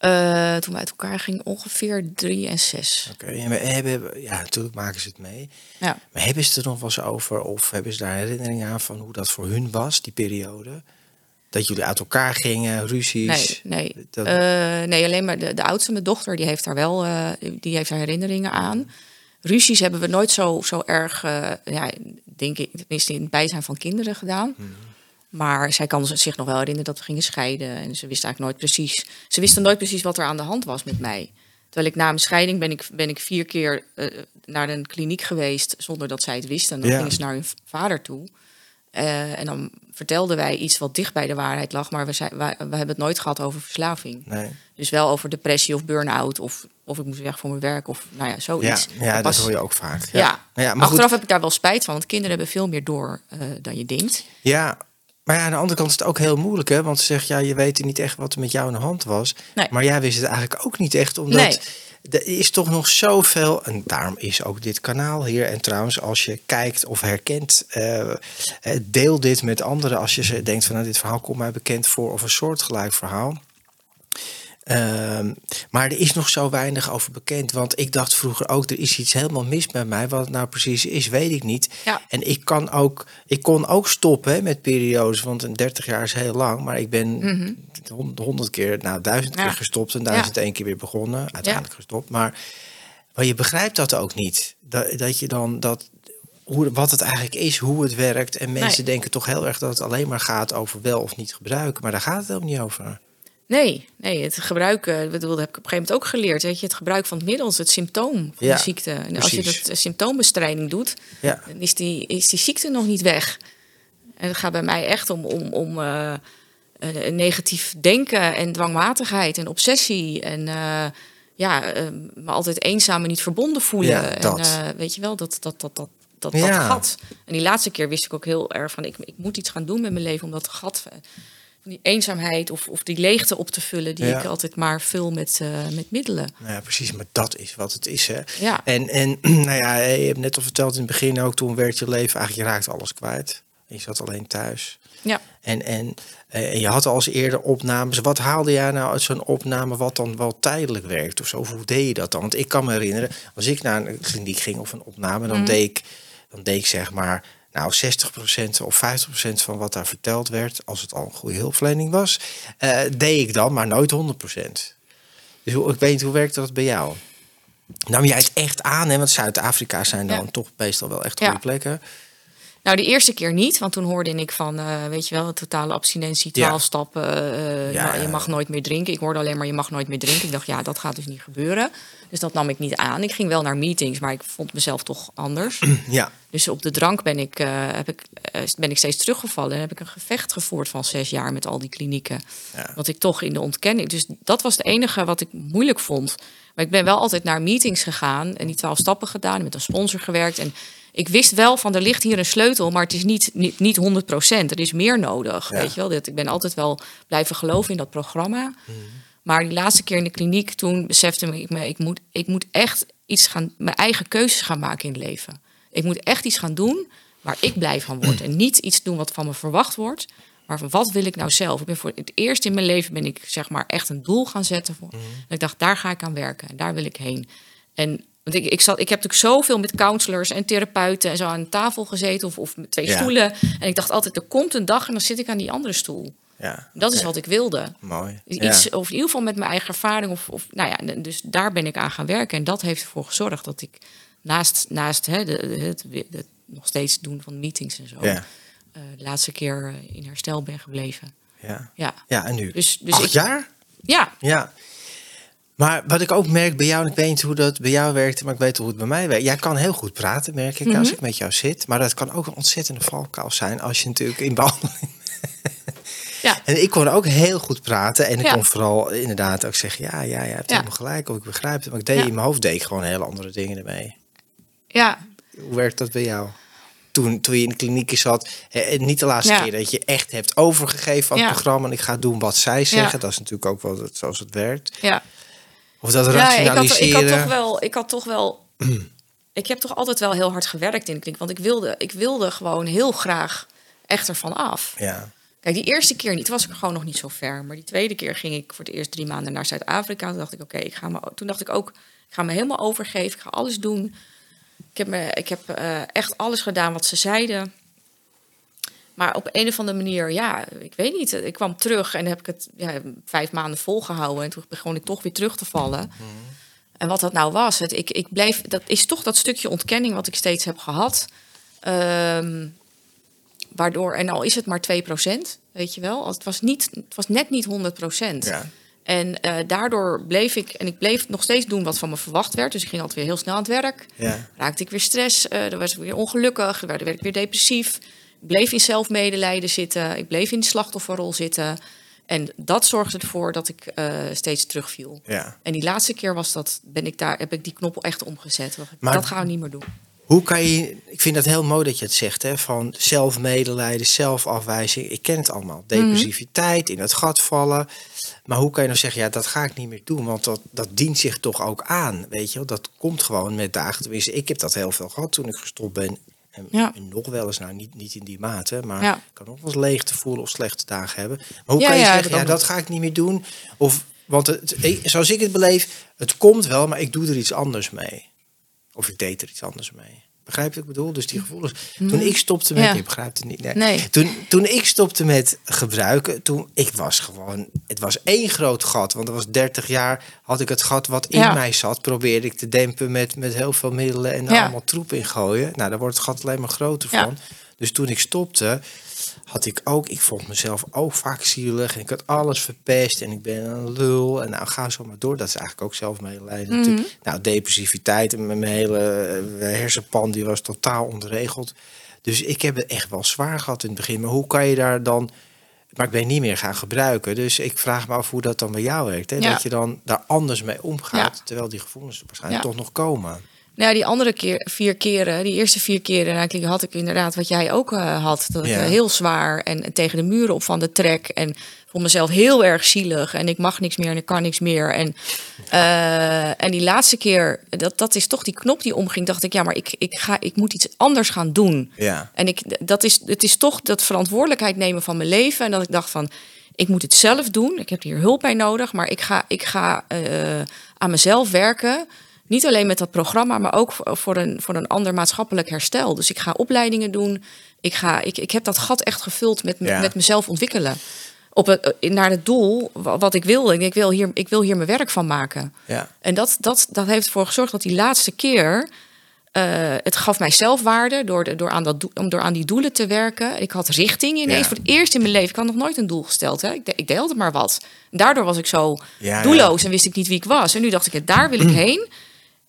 uh, toen we uit elkaar gingen, ongeveer drie en zes. Oké, okay. en we hebben, ja, natuurlijk maken ze het mee. Ja. Maar hebben ze er nog wel eens over? Of hebben ze daar herinneringen aan van hoe dat voor hun was, die periode? Dat jullie uit elkaar gingen, ruzies? Nee, nee. Dat... Uh, nee alleen maar de, de oudste, mijn dochter, die heeft daar wel uh, die heeft daar herinneringen aan. Ruzies hebben we nooit zo, zo erg, uh, ja, denk ik, tenminste in het bijzijn van kinderen gedaan. Hmm. Maar zij kan zich nog wel herinneren dat we gingen scheiden. En ze wist eigenlijk nooit precies. Ze wisten nooit precies wat er aan de hand was met mij. Terwijl ik na mijn scheiding ben ik, ben ik vier keer naar een kliniek geweest zonder dat zij het wist. En dan Ja. gingen ze naar hun vader toe. En dan vertelden wij iets wat dicht bij de waarheid lag, maar we, zei, we, we hebben het nooit gehad over verslaving. Nee. Dus wel over depressie of burn-out of, of ik moest weg voor mijn werk of nou ja, zoiets. Ja, ja dat hoor je ook vaak. Ja, Ja, ja maar maar achteraf goed. heb ik daar wel spijt van, want kinderen hebben veel meer door uh, dan je denkt. Ja, Maar ja, aan de andere kant is het ook heel moeilijk, hè? Want ze zegt, ja, je weet niet echt wat er met jou aan de hand was. Nee. Maar jij wist het eigenlijk ook niet echt, omdat Nee. Er is toch nog zoveel... En daarom is ook dit kanaal hier. En trouwens, als je kijkt of herkent, eh, eh, deel dit met anderen. Als je denkt van, nou, dit verhaal komt mij bekend voor... of een soortgelijk verhaal. Ehm, maar er is nog zo weinig over bekend. Want ik dacht vroeger ook, er is iets helemaal mis met mij. Wat het nou precies is, weet ik niet. Ja. En ik, kan ook, ik kon ook stoppen hè, met periodes. Want een 30 jaar is heel lang. Maar ik ben honderd keer, nou duizend Mhm. Ja. keer gestopt. En duizend één keer weer begonnen. Uiteindelijk gestopt. Maar, maar je begrijpt dat ook niet. Dat, dat je dan dat... Hoe, wat het eigenlijk is, hoe het werkt. En mensen Nee. denken toch heel erg dat het alleen maar gaat over wel of niet gebruiken. Maar daar gaat het helemaal niet over. Nee, nee, het gebruiken, ik bedoel, dat heb ik op een gegeven moment ook geleerd. Weet je, het gebruik van het middel is het symptoom van Ja, de ziekte. En als je dat eh, symptoombestrijding doet, Ja, dan is die, is die ziekte nog niet weg. En het gaat bij mij echt om, om, om eh, eh, negatief denken en dwangmatigheid en obsessie. En eh, ja, eh, me altijd eenzaam en niet verbonden voelen. Ja, dat. En eh, weet je wel, dat, dat, dat, dat, dat, gat. En die laatste keer wist ik ook heel erg van, ik, ik moet iets gaan doen met mijn leven om dat gat eh, die eenzaamheid of, of die leegte op te vullen die Ja. ik altijd maar vul met, eh, met middelen. nou ja, precies. Maar dat is wat het is. Hè. Ja. En, en nou ja, je hebt net al verteld in het begin ook, toen werd je leven eigenlijk, je raakte alles kwijt. Je zat alleen thuis. Ja. En, en, eh, en je had al eens eerder opnames. Wat haalde jij nou uit zo'n opname wat dan wel tijdelijk werkt? Of zo? Of hoe deed je dat dan? Want ik kan me herinneren, als ik naar een kliniek ging of een opname, dan, deed, ik, dan deed ik zeg maar nou 60% of 50% van wat daar verteld werd, als het al een goede hulpverlening was, eh, deed ik dan, maar nooit 100%. Dus ik weet niet, hoe werkt dat bij jou? Nam jij het echt aan, hè? want Zuid-Afrika zijn dan Ja. toch meestal wel echt Ja. goede plekken. Nou, de eerste keer niet, want toen hoorde ik van, eh, weet je wel, totale abstinentie, 12 Ja. stappen. eh, Ja, nou, je ja. mag nooit meer drinken. Ik hoorde alleen maar, je mag nooit meer drinken. Ik dacht, ja, dat gaat dus niet gebeuren. Dus dat nam ik niet aan. Ik ging wel naar meetings, maar ik vond mezelf toch anders. Ja, Dus op de drank ben ik, eh, heb ik, eh, ben ik steeds teruggevallen. En heb ik een gevecht gevoerd van zes jaar met al die klinieken. Ja. Want ik toch in de ontkenning. Dus dat was het enige wat ik moeilijk vond. Maar ik ben wel altijd naar meetings gegaan en die twaalf stappen gedaan, met een sponsor gewerkt. En ik wist wel van er ligt hier een sleutel, maar het is niet, niet, niet 100%. Er is meer nodig. Ja. Weet je wel? Dat- Ik ben altijd wel blijven geloven in dat programma. Maar die laatste keer in de kliniek, toen besefte ik me, ik moet, ik moet echt iets gaan, mijn eigen keuzes gaan maken in het leven. Ik moet echt iets gaan doen waar ik blij van word. En niet iets doen wat van me verwacht wordt. Maar van wat wil ik nou zelf? Ik ben voor het eerst in mijn leven ben ik zeg maar echt een doel gaan zetten. Voor. En ik dacht, daar ga ik aan werken. En daar wil ik heen. En want ik, ik, zat, ik heb natuurlijk zoveel met counselors en therapeuten en zo aan tafel gezeten. Of, of met twee Ja. stoelen. En ik dacht altijd, er komt een dag en dan zit ik aan die andere stoel. ja. Dat is wat ik wilde. Mooi. Iets, Ja. Of in ieder geval met mijn eigen ervaring. Of, of, nou ja, dus daar ben ik aan gaan werken. En dat heeft ervoor gezorgd dat ik naast, naast hè, de, het, het nog steeds doen van meetings en zo... Ja. eh, de laatste keer eh, in herstel ben gebleven. Ja. Ja, ja, en nu? Dus- dus Acht ik- jaar? ja, Ja. Maar wat ik ook merk bij jou, en ik weet niet hoe dat bij jou werkte, maar ik weet hoe het bij mij werkt. Jij kan heel goed praten, merk ik, Mhm. als ik met jou zit. Maar dat kan ook een ontzettende valkuil zijn als je natuurlijk in behandeling ja. En ik kon ook heel goed praten. En ik Ja. kon vooral inderdaad ook zeggen, ja, ja, je hebt Ja. helemaal gelijk. Of ik begrijp het. Maar ik deed Ja. in mijn hoofd deed ik gewoon hele andere dingen ermee. ja. Hoe werkt dat bij jou? Toen, toen je in de kliniek zat, eh, niet de laatste Ja. keer dat je echt hebt overgegeven aan het Ja. programma. En ik ga doen wat zij zeggen. Ja. Dat is natuurlijk ook wel het- zoals het werkt. ja. Of dat Ja, ik had, ik had toch wel. Ik had toch wel. ik heb toch altijd wel heel hard gewerkt in de kliniek. Want ik wilde, ik wilde gewoon heel graag echt ervan af. Ja, Kijk, die eerste keer niet, was ik gewoon nog niet zo ver. Maar die tweede keer ging ik voor de eerste drie maanden naar Zuid-Afrika. Toen dacht ik, oké, ik ga me. Toen dacht ik ook, ik ga me helemaal overgeven. Ik ga alles doen. Ik heb, me, ik heb eh, echt alles gedaan wat ze zeiden. Maar op een of andere manier, ja, ik weet niet. Ik kwam terug en heb ik het ja, vijf maanden volgehouden. En toen begon ik toch weer terug te vallen. En wat dat nou was, het, ik, ik bleef, dat is toch dat stukje ontkenning wat ik steeds heb gehad. Ehm, waardoor, en al is het maar 2%, weet je wel. Het was, niet, het was net niet 100%. ja. En eh, daardoor bleef ik, en ik bleef nog steeds doen wat van me verwacht werd. Dus ik ging altijd weer heel snel aan het werk. ja. Raakte ik weer stress, eh dan was ik weer ongelukkig, werd, werd ik weer depressief. Bleef in zelfmedelijden zitten, ik bleef in de slachtofferrol zitten. En dat zorgde ervoor dat ik eh, steeds terugviel. ja. En die laatste keer was dat, ben ik daar, heb ik die knop echt omgezet. Maar- dat gaan we niet meer doen. Hoe kan je, ik vind het heel mooi dat je het zegt, hè, van zelfmedelijden, zelfafwijzing. Ik ken het allemaal. Mhm. Depressiviteit, in het gat vallen. Maar hoe kan je nou zeggen, ja, dat ga ik niet meer doen, want dat, dat dient zich toch ook aan, weet je wel? Dat komt gewoon met dagen. Tenminste, ik heb dat heel veel gehad toen ik gestopt ben. En, Ja. en nog wel eens, nou niet, niet in die mate, maar Ja. ik kan nog wel eens leegte voelen of slechte dagen hebben. Maar hoe Ja, kan je zeggen, ja, ook dat ga ik niet meer doen? Of, want het, zoals ik het beleef, het komt wel, maar ik doe er iets anders mee. Of ik deed er iets anders mee. Begrijp je wat ik bedoel? Dus die gevoelens. Toen ik stopte met... Ja. Je begrijpt het niet. Nee. Nee. Toen, toen ik stopte met gebruiken, toen ik was gewoon... Het was één groot gat. Want er was 30 jaar, had ik het gat wat in Ja. mij zat... probeerde ik te dempen met, met heel veel middelen en Ja. allemaal troep in gooien. Nou, daar wordt het gat alleen maar groter van. Dus toen ik stopte, had ik ook... Ik vond mezelf ook vaak zielig. En ik had alles verpest. En ik ben een lul. En nou, ga zo maar door. Dat is eigenlijk ook zelfmedelijden Mhm. natuurlijk. Nou, depressiviteit. En mijn hele eh, hersenpan die was totaal ontregeld. Dus ik heb het echt wel zwaar gehad in het begin. Maar hoe kan je daar dan... Maar ik ben niet meer gaan gebruiken. Dus ik vraag me af hoe dat dan bij jou werkt. Hè? Ja. Dat je dan daar anders mee omgaat. Ja. Terwijl die gevoelens waarschijnlijk Ja. toch nog komen. Nou, die andere keer, vier keren, die eerste vier keren eigenlijk had ik inderdaad wat jij ook eh, had. Dat ik eh, heel zwaar en, en tegen de muren op van de trek. En vond mezelf heel erg zielig. En ik mag niks meer en ik kan niks meer. En, eh, en die laatste keer, dat, dat is toch die knop die omging. Dacht ik, ja, maar ik, ik, ga, ik moet iets anders gaan doen. Ja. En ik, dat is, het is toch dat verantwoordelijkheid nemen van mijn leven. En dat ik dacht van, ik moet het zelf doen. Ik heb hier hulp bij nodig. Maar ik ga, ik ga aan mezelf werken. Niet alleen met dat programma, maar ook voor- een, voor een ander maatschappelijk herstel. Dus ik ga opleidingen doen. Ik, ga, ik, ik heb dat gat echt gevuld met, Ja. met mezelf ontwikkelen. Op het, eh, naar het doel wa- wat ik wil. Ik wil hier, ik wil hier mijn werk van maken. Ja. En dat, dat, dat heeft ervoor gezorgd dat die laatste keer. eh, het gaf mij zelfwaarde door, de, door, aan dat, doel- om door aan die doelen te werken. Ik had richting ineens. Ja. Voor het eerst in mijn leven. Ik had nog nooit een doel gesteld. Hè. Ik, de- ik altijd maar wat. En daardoor was ik zo Ja, doelloos en wist ik niet wie ik was. En nu dacht ik, daar wil ik heen.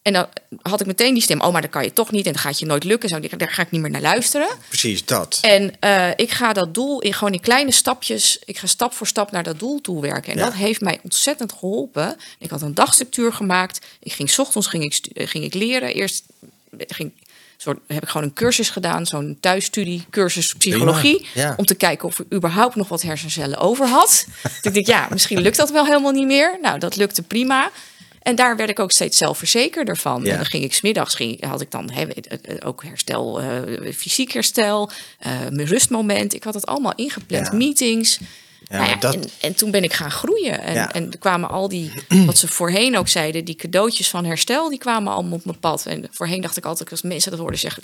En dan had ik meteen die stem. Oh, maar dat kan je toch niet. En dat gaat je nooit lukken. Zo, daar ga ik niet meer naar luisteren. Precies, dat. En eh, ik ga dat doel in gewoon in kleine stapjes. Ik ga stap voor stap naar dat doel toe werken. En Ja. dat heeft mij ontzettend geholpen. Ik had een dagstructuur gemaakt. Ik ging 's ochtends ging ik, eh, ging ik leren. Eerst ging, soort, heb ik gewoon een cursus gedaan, zo'n thuisstudie, cursus psychologie. Ja. Om te kijken of ik überhaupt nog wat hersencellen over had. Dus ik dacht, ja, misschien lukt dat wel helemaal niet meer. Nou, dat lukte prima. En daar werd ik ook steeds zelfverzekerder van. Ja. En dan ging ik smiddags, ging, had ik dan hè, eh, eh, ook herstel, eh, fysiek herstel, mijn rustmoment. Ik had het allemaal ingepland, Ja. meetings. Ja, Nou ja, maar dat- en, en toen ben ik gaan groeien. En, Ja. en er kwamen al die, wat ze voorheen ook zeiden, die cadeautjes van herstel, die kwamen allemaal op mijn pad. En voorheen dacht ik altijd, als mensen dat hoorden zeggen,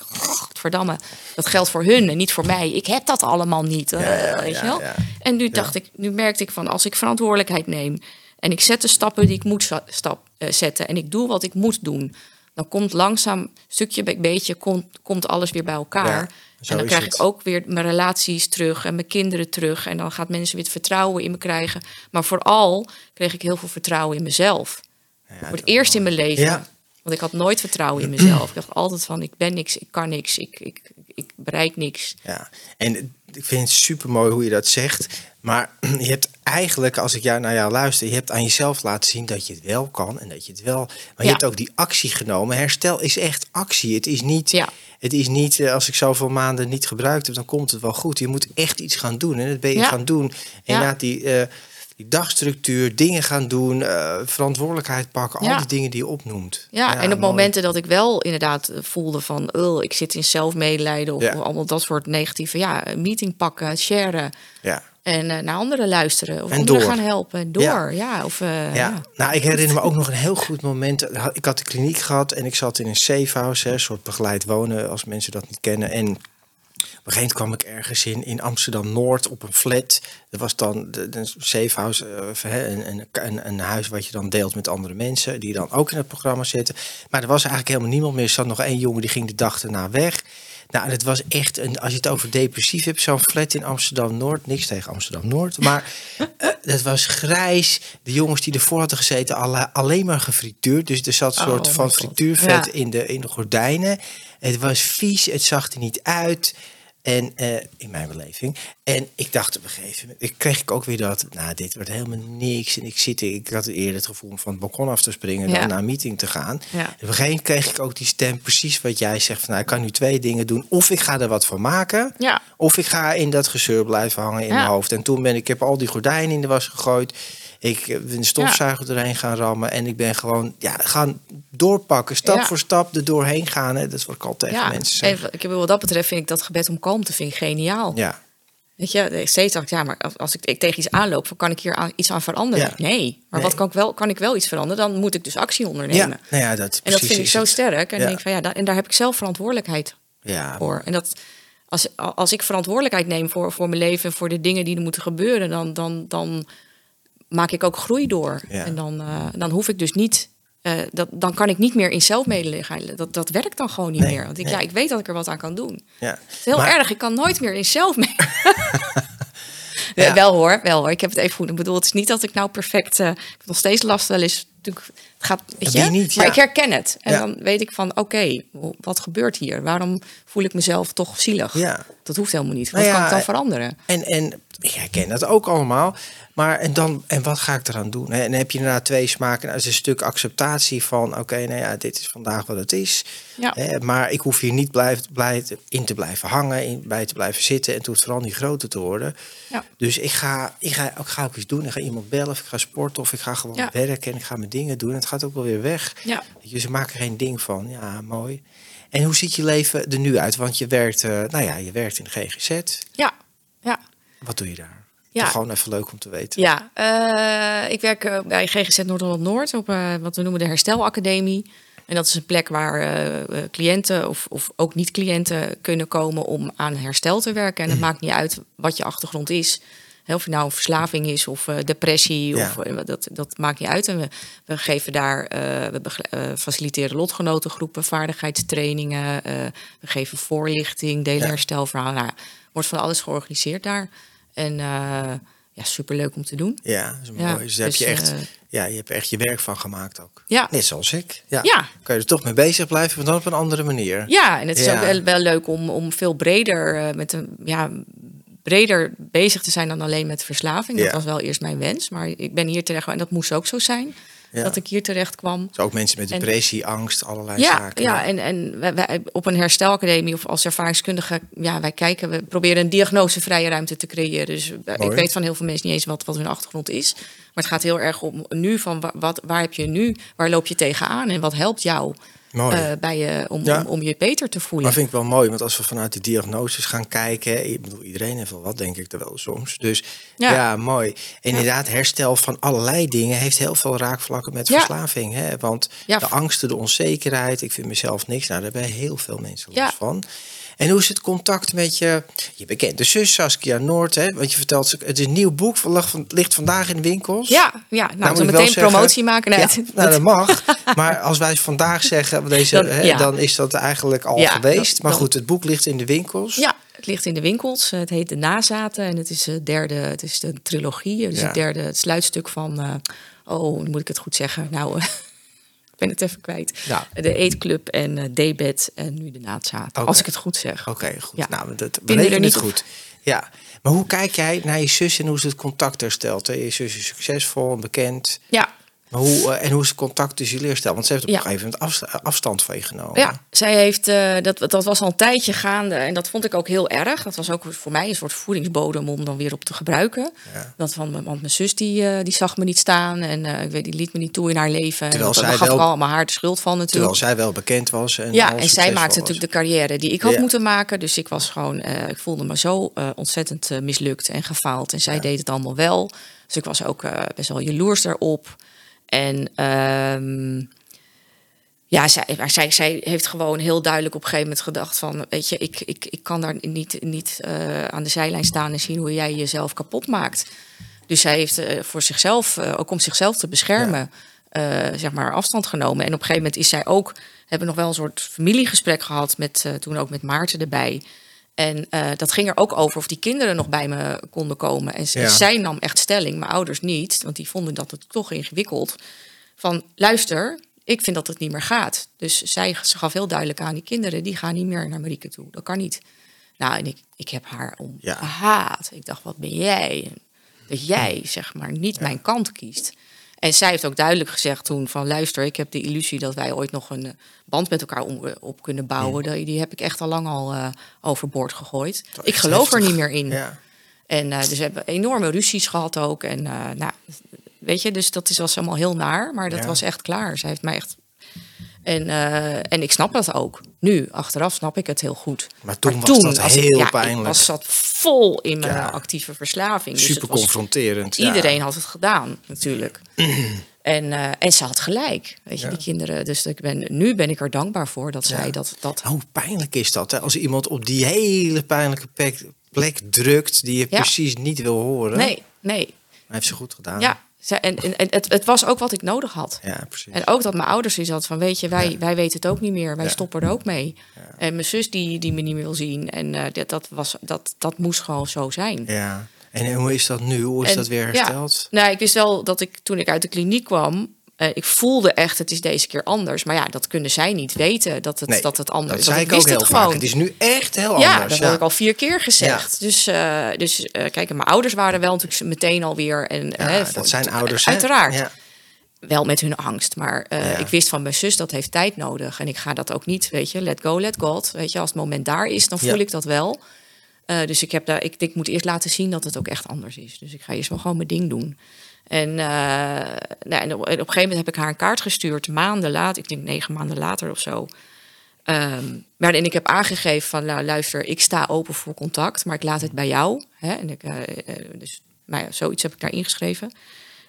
verdamme, dat geldt voor hun en niet voor mij. Ik heb dat allemaal niet. ja, weet je wel? En nu dacht ik, nu merkte ik van, als ik verantwoordelijkheid neem en ik zet de stappen die ik moet stap, eh, zetten en ik doe wat ik moet doen, dan komt langzaam, stukje bij beetje, komt, komt alles weer bij elkaar. Ja, en dan krijg het. ik ook weer mijn relaties terug en mijn kinderen terug. En dan gaat mensen weer het vertrouwen in me krijgen. Maar vooral kreeg ik heel veel vertrouwen in mezelf. Ja, Voor het eerst in mijn leven. Ja. Want ik had nooit vertrouwen in mezelf. Ik dacht altijd van, ik ben niks, ik kan niks, ik, ik, ik bereik niks. Ja, en ik vind het super mooi hoe je dat zegt. Maar je hebt eigenlijk, als ik jou naar jou luister, je hebt aan jezelf laten zien dat je het wel kan en dat je het wel. Maar je hebt ook die actie genomen. Herstel is echt actie. Het is niet. Ja. Het is niet, eh, als ik zoveel maanden niet gebruikt heb, dan komt het wel goed. Je moet echt iets gaan doen. En dat ben je Ja. gaan doen. En die, eh, die dagstructuur, dingen gaan doen, eh, verantwoordelijkheid pakken. Al die dingen die je opnoemt. Ja, en op mooi. momenten dat ik wel inderdaad eh, voelde van... "Ugh, ik zit in zelfmedelijden of Ja. allemaal dat soort negatieve... ja, een meeting pakken, sharen Ja. en eh, naar anderen luisteren. Of En anderen door. gaan helpen. en Door, Ja. ja. of, Ja. nou, ik herinner me ook nog een heel goed moment. Ik had de kliniek gehad en ik zat in een safe house, hè, een soort begeleid wonen, als mensen dat niet kennen. En op een gegeven moment kwam ik ergens in, in Amsterdam Noord op een flat. Er was dan eh, een, een, een, een huis wat je dan deelt met andere mensen, die dan ook in het programma zitten. Maar er was eigenlijk helemaal niemand meer. Er zat nog één jongen die ging de dag erna weg. Nou, en het was echt, een, als je het over depressief hebt, zo'n flat in Amsterdam-Noord. Niks tegen Amsterdam-Noord. Maar eh, het was grijs. De jongens die ervoor hadden gezeten, alle, alleen maar gefrituurd. Dus er zat een Oh, soort van mijn God. frituurvet Ja. in, de, in de gordijnen. Het was vies, het zag er niet uit. En eh, in mijn beleving. En ik dacht op een gegeven moment, ik kreeg ik ook weer dat, nou, dit wordt helemaal niks. En ik zit, ik had eerder het gevoel om van het balkon af te springen Ja. dan naar een meeting te gaan. Ja. En op een gegeven moment kreeg ik ook die stem, precies wat jij zegt. Van, nou, ik kan nu twee dingen doen. Of ik ga er wat van maken. Ja. Of ik ga in dat gezeur blijven hangen in mijn hoofd. En toen ben ik, ik heb al die gordijnen in de was gegooid. Ik ben de stofzuiger erheen gaan rammen. En ik ben gewoon ja, gaan doorpakken. Stap Ja. voor stap er doorheen gaan. Hè. Dat is wat ik altijd tegen Ja, mensen zeg. even, ik bedoel, wat dat betreft vind ik dat gebed om kalmte vind ik geniaal. Ja, Weet je, steeds dacht ik, ja, maar als, ik, ik tegen iets aanloop, van, kan ik hier aan, iets aan veranderen? Nee, maar Nee. wat kan ik wel? Kan ik wel iets veranderen? Dan moet ik dus actie ondernemen. ja, nou dat, en dat vind ik zo het. sterk. En, denk van, ja, en daar heb ik zelf verantwoordelijkheid Ja, voor. En dat, als, als ik verantwoordelijkheid neem voor, voor mijn leven en voor de dingen die er moeten gebeuren, dan, dan, dan maak ik ook groei door. Ja. En dan, eh, dan hoef ik dus niet. eh, dat, dan kan ik niet meer in zelfmedelijden. Dat, dat werkt dan gewoon niet Nee, meer. Want ik, nee. ja, ik weet dat ik er wat aan kan doen. ja. Het is heel Maar- erg. Ik kan nooit meer in zelfmedelijden. Ja. Wel hoor, wel hoor. Ik heb het even goed. Ik bedoel, het is niet dat ik nou perfect. eh, ik heb nog steeds last wel eens. Natuurlijk, het gaat, weet je? niet, maar ja. ik herken het. En Ja. dan weet ik van, oké, wat gebeurt hier? Waarom voel ik mezelf toch zielig? Ja. Dat hoeft helemaal niet. Wat Nou ja, kan ik dan veranderen? En, en ik herken dat ook allemaal. Maar en, dan, en wat ga ik eraan doen? En dan heb je daarna twee smaken. Nou, is een stuk acceptatie van... oké, nou ja, dit is vandaag wat het is. Ja. Hè, maar ik hoef hier niet blijf, blij, in te blijven hangen... In, bij te blijven zitten. En het hoeft vooral niet groter te worden. Ja. Dus ik ga, ik, ga, ik ga ook iets doen. Ik ga iemand bellen of ik ga sporten... of ik ga gewoon Ja. werken en ik ga mijn dingen doen. En gaat ook wel weer weg. Ja. Je, ze maken geen ding van. Ja, mooi. En hoe ziet je leven er nu uit? Want je werkt, eh, nou ja, je werkt in de GGZ. Ja, ja. Wat doe je daar? Ja. Toch gewoon even leuk om te weten. Ja, eh, ik werk eh, bij GGZ Noord-Holland-Noord op wat we noemen de Herstelacademie. En dat is een plek waar cliënten of, of ook niet-cliënten kunnen komen om aan herstel te werken. En het maakt niet uit wat je achtergrond is. Of het nou een verslaving is of eh, depressie, Ja. of, eh, dat, dat maakt niet uit. En we, we geven daar, eh, we faciliteren lotgenotengroepen, vaardigheidstrainingen. we geven voorlichting, delen Ja. herstelverhalen. Nou, wordt van alles georganiseerd daar. En ja, superleuk om te doen. Ja, dat is mooi. Ja, dus daar heb dus, je echt, ja, je hebt echt je werk van gemaakt ook. Ja. Net zoals ik. Ja. Ja. Kan je er toch mee bezig blijven, maar dan op een andere manier. Ja, en het is Ja. ook wel, wel leuk om, om veel breder met een ja, breder bezig te zijn dan alleen met verslaving. Dat was wel eerst mijn wens, maar ik ben hier terecht en dat moest ook zo zijn Ja. dat ik hier terecht kwam. Dus ook mensen met En- depressie, angst, allerlei Ja, zaken. ja, en, en wij, wij- op een herstelacademie of als ervaringskundige, ja, wij kijken, we proberen een diagnosevrije ruimte te creëren. Dus eh, ik weet van heel veel mensen niet eens wat, wat hun achtergrond is. Maar het gaat heel erg om nu van wa- wat, waar heb je nu, waar loop je tegenaan en wat helpt jou Mooi. eh, bij je, om, Ja. om, om je beter te voelen. Maar vind ik wel mooi, want als we vanuit die diagnoses gaan kijken, ik bedoel, iedereen heeft wel wat, denk ik er wel soms. Dus ja, Ja. mooi. Inderdaad, herstel van allerlei dingen heeft heel veel raakvlakken met Ja. verslaving. Hè? Want de angsten, de onzekerheid, ik vind mezelf niks. Nou, daar hebben heel veel mensen last Ja. van. En hoe is het contact met je, je bekende zus Saskia Noord? Hè? Want je vertelt, het is een nieuw boek, van- ligt van- ligt vandaag in de winkels. Ja, ja nou, Nou, wel meteen zeggen- promotie maken. Nee, Ja, het- nou, dat mag. Maar als wij vandaag zeggen, deze, Dan- hè, ja. dan is dat eigenlijk al Ja, geweest. maar goed, het boek ligt in de winkels. Ja, het ligt in de winkels. Het heet De Nazaten en het is het derde, het is de trilogie. Ja. het derde, het sluitstuk van, eh, oh, moet ik het goed zeggen. Nou, ben het even kwijt. Ja. De Eetclub en eh Debet en nu De. Oké. Als ik het goed zeg. Oké, goed. Ja. Nou, dat er bereken het niet goed. Ja. Maar hoe kijk jij naar je zus en hoe ze het contact herstelt? hè? Je zus is succesvol en bekend. Ja, Maar hoe, eh, en hoe is het contact tussen jullie hersteld? Want ze heeft op Ja. een gegeven moment afsta- afstand van je genomen. Ja, zij heeft, eh, dat, dat was al een tijdje gaande en dat vond ik ook heel erg. Dat was ook voor mij een soort voedingsbodem om dan weer op te gebruiken. Ja. Dat van, want mijn zus die, eh, die zag me niet staan en ik weet, die liet me niet toe in haar leven. Terwijl en dat, zij daar gaf wel- ik allemaal haar de schuld van natuurlijk. Terwijl zij wel bekend was. En ja, en zij maakte natuurlijk de carrière die ik had Ja. moeten maken. Dus ik was gewoon, ik voelde me zo ontzettend mislukt en gefaald. En zij deed het allemaal wel. Dus ik was ook best wel jaloers daarop. En ehm, ja, zij, zij, zij heeft gewoon heel duidelijk op een gegeven moment gedacht van... weet je, ik, ik, ik kan daar niet, niet eh, aan de zijlijn staan en zien hoe jij jezelf kapot maakt. Dus zij heeft eh, voor zichzelf, eh, ook om zichzelf te beschermen, zeg maar afstand genomen. En op een gegeven moment is zij ook, hebben nog wel een soort familiegesprek gehad met toen ook met Maarten erbij. En eh, dat ging er ook over of die kinderen nog bij me konden komen. En Ja. zij nam echt stelling, mijn ouders niet, want die vonden dat het toch ingewikkeld. Van luister, ik vind dat het niet meer gaat. Dus zij ze gaf heel duidelijk aan die kinderen, die gaan niet meer naar Marieke toe. Dat kan niet. Nou, en ik, ik heb haar om Ja. gehaat. Ik dacht, wat ben jij? Dat jij, zeg maar, niet mijn kant kiest. En zij heeft ook duidelijk gezegd toen van... luister, ik heb de illusie dat wij ooit nog een eh, band met elkaar om, op kunnen bouwen. Die, die heb ik echt al lang al eh, overboord gegooid. Ik geloof er niet meer in. Ja. En eh, dus we hebben enorme ruzies gehad ook. En eh, nou, weet je, dus dat is, was allemaal heel naar. Maar dat Ja. was echt klaar. Zij heeft mij echt... En, eh, en ik snap dat ook. Nu, achteraf snap ik het heel goed. Maar toen was dat heel pijnlijk. Ik was zat vol in mijn Ja. actieve verslaving. Dus Super was- confronterend. ja. Iedereen had het gedaan, natuurlijk. en, eh, en ze had gelijk, weet je, die kinderen. Dus ik ben, nu ben ik er dankbaar voor dat zij dat... dat Hoe pijnlijk is dat? Hè? Als iemand op die hele pijnlijke plek, plek drukt die je precies niet wil horen. nee, nee. Hij heeft ze goed gedaan. Ja, en, en, en het, het was ook wat ik nodig had. Ja, precies. En ook dat mijn ouders is dat van, weet je, wij, wij weten het ook niet meer. Wij Ja. stoppen er ook mee. En mijn zus die, die me niet meer wil zien. En eh, dat, dat, was, dat, dat moest gewoon zo zijn. Ja. En hoe is dat nu? Hoe is En- dat weer hersteld? Nou, ik wist wel dat ik toen ik uit de kliniek kwam... eh, ik voelde echt, het is deze keer anders. Maar ja, dat kunnen zij niet weten, dat het, Nee, dat het anders Dat is. Want ik ook heel het vaak. gewoon. Het is nu echt heel Ja, anders. dat heb ik al vier keer gezegd. Dus, eh, dus eh, kijk, mijn ouders waren wel natuurlijk meteen alweer... En, Ja, hè, dat voor- zijn ouders, hè? Uiteraard. Ja. Wel met hun angst. Maar Ja. ik wist van mijn zus, dat heeft tijd nodig. En ik ga dat ook niet, weet je, let go, let God. Weet je, als het moment daar is, dan voel Ja. ik dat wel. Eh, dus ik, heb daar, ik, ik moet eerst laten zien dat het ook echt anders is. Dus ik ga eerst wel gewoon mijn ding doen. En, eh, nou, op, en op een gegeven moment heb ik haar een kaart gestuurd, maanden later, ik denk negen maanden later of zo. Ehm, maar en ik heb aangegeven van, nou, luister, ik sta open voor contact, maar ik laat het bij jou. Hè? En ik, eh, dus nou ja, zoiets heb ik daar ingeschreven.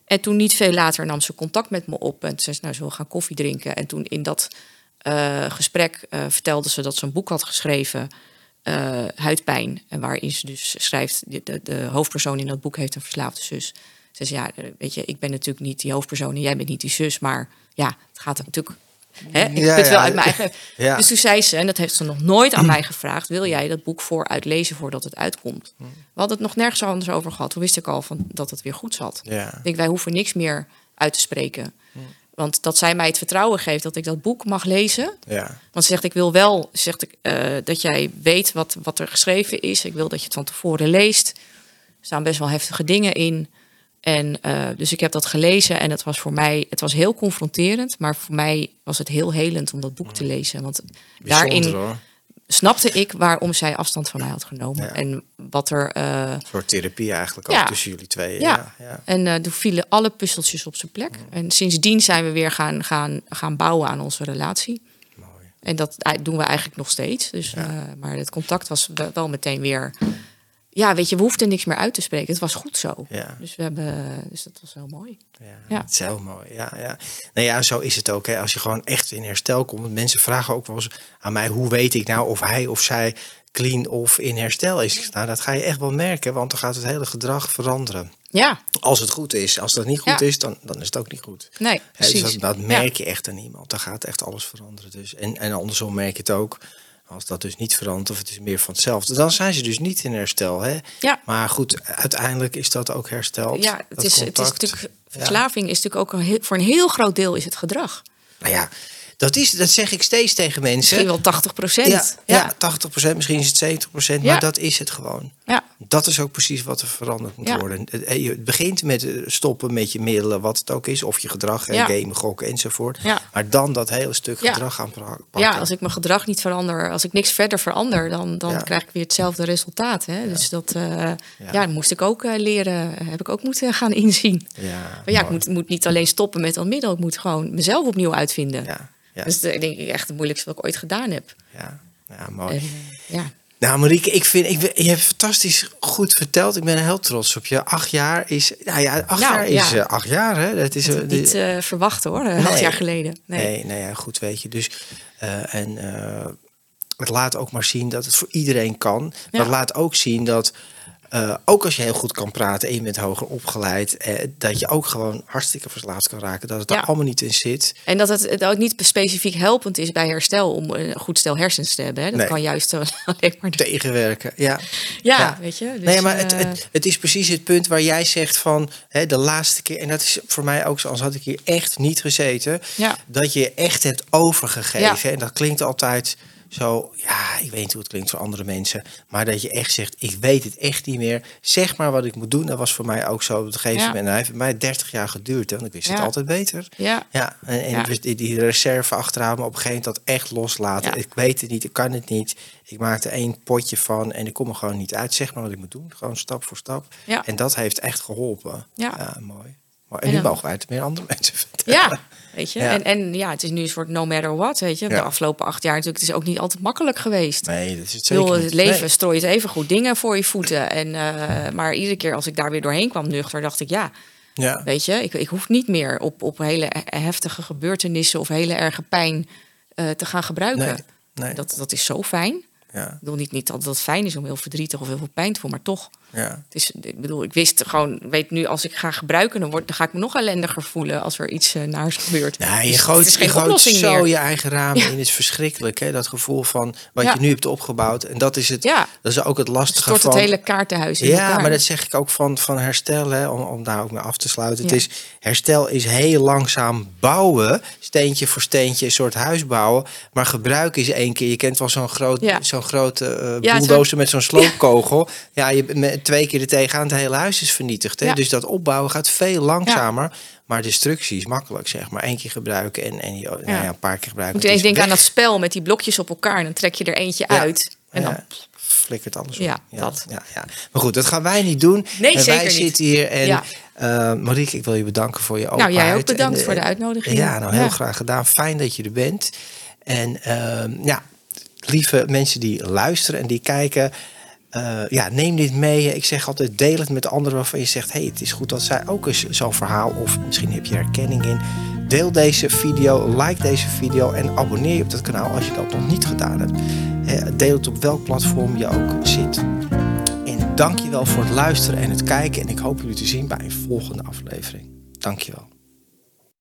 En toen niet veel later nam ze contact met me op. En zei ze, nou, zullen we gaan koffie drinken? En toen in dat gesprek vertelde ze dat ze een boek had geschreven, eh, Huidpijn. En waarin ze dus schrijft, de, de, de hoofdpersoon in dat boek heeft een verslaafde zus. Ze zei, ja, eh, weet je, ik ben natuurlijk niet die hoofdpersoon en jij bent niet die zus. Maar ja, het gaat natuurlijk... Hè, ik Ja, put wel ja. uit mijn eigen... Ja. Dus toen zei ze, en dat heeft ze nog nooit aan mij gevraagd... wil jij dat boek vooruit lezen voordat het uitkomt? We hadden het nog nergens anders over gehad. Toen wist ik al van, dat het weer goed zat. Ik denk, wij hoeven niks meer uit te spreken. Want dat zij mij het vertrouwen geeft dat ik dat boek mag lezen. Ja. Want ze zegt, ik wil wel zegt, ik, eh, dat jij weet wat, wat er geschreven is. Ik wil dat je het van tevoren leest. Er staan best wel heftige dingen in. En eh, dus ik heb dat gelezen en het was voor mij, het was heel confronterend, maar voor mij was het heel helend om dat boek te lezen. Want Bijzonder daarin hoor. Snapte ik waarom zij afstand van mij had genomen. Ja. En wat er. eh, Een soort therapie eigenlijk ook Ja. tussen jullie twee. ja. Ja. En eh toen vielen alle puzzeltjes op zijn plek. En sindsdien zijn we weer gaan, gaan, gaan bouwen aan onze relatie. Mooi. En dat doen we eigenlijk nog steeds. Dus, eh, maar het contact was wel meteen weer. Ja, weet je, we hoefden niks meer uit te spreken. Het was goed zo. Ja. Dus, we hebben, dus dat was heel mooi. Ja, Ja. Het is heel mooi. Ja, ja. Nou ja, zo is het ook. Hè. Als je gewoon echt in herstel komt. Mensen vragen ook wel eens aan mij: hoe weet ik nou of hij of zij clean of in herstel is? Nou, dat ga je echt wel merken, want dan gaat het hele gedrag veranderen. Ja, Als het goed is. Als dat niet goed Ja. is, dan, dan is het ook niet goed. nee, Hè, precies. dus dat, dat merk je echt aan iemand. Dan gaat echt alles veranderen. Dus. En, en andersom merk je het ook. Als dat dus niet verandert of het is meer van hetzelfde, dan zijn ze dus niet in herstel. Hè? Ja. Maar goed, uiteindelijk is dat ook hersteld. Ja, het is, het is natuurlijk, Ja. verslaving is natuurlijk ook een heel, voor een heel groot deel is het gedrag. Nou ja, dat, is, dat zeg ik steeds tegen mensen. Misschien wel 80 procent. ja, ja. 80%, misschien is het 70%, Ja. maar dat is het gewoon. ja. Dat is ook precies wat er veranderd moet worden. Het- Het begint met eh, stoppen met je middelen, wat het ook is. Of je gedrag, ja. gamen, gokken enzovoort. Ja. Maar dan dat hele stuk gedrag aan pra- pakken. Ja, als ik mijn gedrag niet verander, als ik niks verder verander, dan, dan krijg ik weer hetzelfde resultaat. Hè? Dus dat eh, ja. moest ik ook eh, leren, heb ik ook moeten gaan inzien. Ja, Maar ja, ik moet, moet niet alleen stoppen met dat middel, ik moet gewoon mezelf opnieuw uitvinden. Ja, ja, Dus dat denk ik echt het moeilijkste wat ik ooit gedaan heb. ja, ja, mooi. En, eh, ja. Nou, Marieke, ik vind, ik, je hebt fantastisch goed verteld. Ik ben heel trots op je. Acht jaar is, nou ja, acht Nou, jaar is eh, acht jaar, hè? Dat is eh, Niet eh, verwacht hoor, eh, acht Nee. jaar geleden. Nee. Nee, nee, ja, goed weet je. Dus, en het laat ook maar zien dat het voor iedereen kan. Maar het laat ook zien dat, eh, ook als je heel goed kan praten en je bent hoger opgeleid, eh, dat je ook gewoon hartstikke verslaafd kan raken. Dat het Ja. er allemaal niet in zit. En dat het, ook niet specifiek helpend is bij herstel om een goed stel hersens te hebben. Hè? Dat Nee. kan juist eh, alleen maar... Tegenwerken, ja. Ja, Ja. weet je. Dus, nee, maar het, het, het is precies het punt waar jij zegt van hè, de laatste keer, en dat is voor mij ook zo, als had ik hier echt niet gezeten, Ja. dat je echt hebt overgegeven. En dat klinkt altijd zo, ja, ik weet niet hoe het klinkt voor andere mensen, maar dat je echt zegt, ik weet het echt niet meer. Zeg maar wat ik moet doen. Dat was voor mij ook zo op een gegeven moment. En hij heeft mij 30 jaar geduurd, hè, want ik wist het altijd beter. Ja. Ja, en, dus die, die reserve achteraan, maar op een gegeven moment dat echt loslaten. Ik weet het niet, ik kan het niet. Ik maakte één potje van en ik kom er gewoon niet uit. Zeg maar wat ik moet doen, gewoon stap voor stap. Ja. En dat heeft echt geholpen. Ja. mooi. Maar, en, En nu mogen wij het meer andere mensen vertellen. Ja, weet je. Ja. En, en ja, het is nu een soort no matter what, weet je. De Ja. afgelopen acht jaar natuurlijk. Het is ook niet altijd makkelijk geweest. Nee, dat is het zeker bedoel, het leven Nee. strooit even goed dingen voor je voeten. En, eh, maar iedere keer als ik daar weer doorheen kwam nuchter, dacht ik ja, Ja. weet je, ik, ik hoef niet meer op, op hele heftige gebeurtenissen of hele erge pijn eh, te gaan gebruiken. Nee, nee. Dat, dat is zo fijn. Ja, Ik bedoel niet, niet dat het fijn is om heel verdrietig of heel veel pijn te voelen, maar toch. Ja. Het is, ik bedoel, ik wist gewoon, weet nu, als ik ga gebruiken, dan, word, dan ga ik me nog ellendiger voelen als er iets eh, naars gebeurt. Ja, Dus je het gooit, je gooit zo meer. je eigen ramen Ja. in. Het is verschrikkelijk, hè? dat gevoel van wat Ja. je nu hebt opgebouwd. En dat is, het, Ja. dat is ook het lastige Stort van... het hele kaartenhuis in Ja, elkaar. maar dat zeg ik ook van, van herstel, hè, om, om daar ook mee af te sluiten. Het is, herstel is heel langzaam bouwen, steentje voor steentje, een soort huis bouwen. Maar gebruik is één keer. Je kent wel zo'n groot, zo'n grote bulldozer met zo'n sloopkogel. Ja, je twee keer er tegenaan, het hele huis is vernietigd. Hè? Ja. Dus dat opbouwen gaat veel langzamer. Maar destructie is makkelijk, zeg maar. Eén keer gebruiken en, en nou ja, een paar keer gebruiken. Moet je eens denken aan dat spel met die blokjes op elkaar. En dan trek je er eentje Ja. uit. En dan, Ja, flikkert alles op. Ja, dat. Ja, ja. Maar goed, dat gaan wij niet doen. Nee, En zeker wij niet. zitten hier en Ja. eh, Marieke, ik wil je bedanken voor je nou, openheid. jij ook bedankt En, voor de uitnodiging. Ja, nou heel Ja. graag gedaan. Fijn dat je er bent. En ehm, ja, lieve mensen die luisteren en die kijken... eh, ja, neem dit mee. Ik zeg altijd, deel het met anderen waarvan je zegt... hey, het is goed dat zij ook eens zo'n verhaal... of misschien heb je er herkenning in. Deel deze video, like deze video... en abonneer je op dat kanaal als je dat nog niet gedaan hebt. Eh, deel het op welk platform je ook zit. En dankjewel voor het luisteren en het kijken. En ik hoop jullie te zien bij een volgende aflevering. Dankjewel.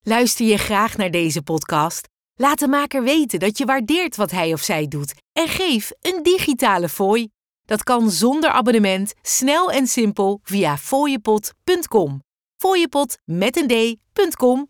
Luister je graag naar deze podcast? Laat de maker weten dat je waardeert wat hij of zij doet en geef een digitale fooi. Dat kan zonder abonnement, snel en simpel via fooiepot.com. Fooiepot met een d.com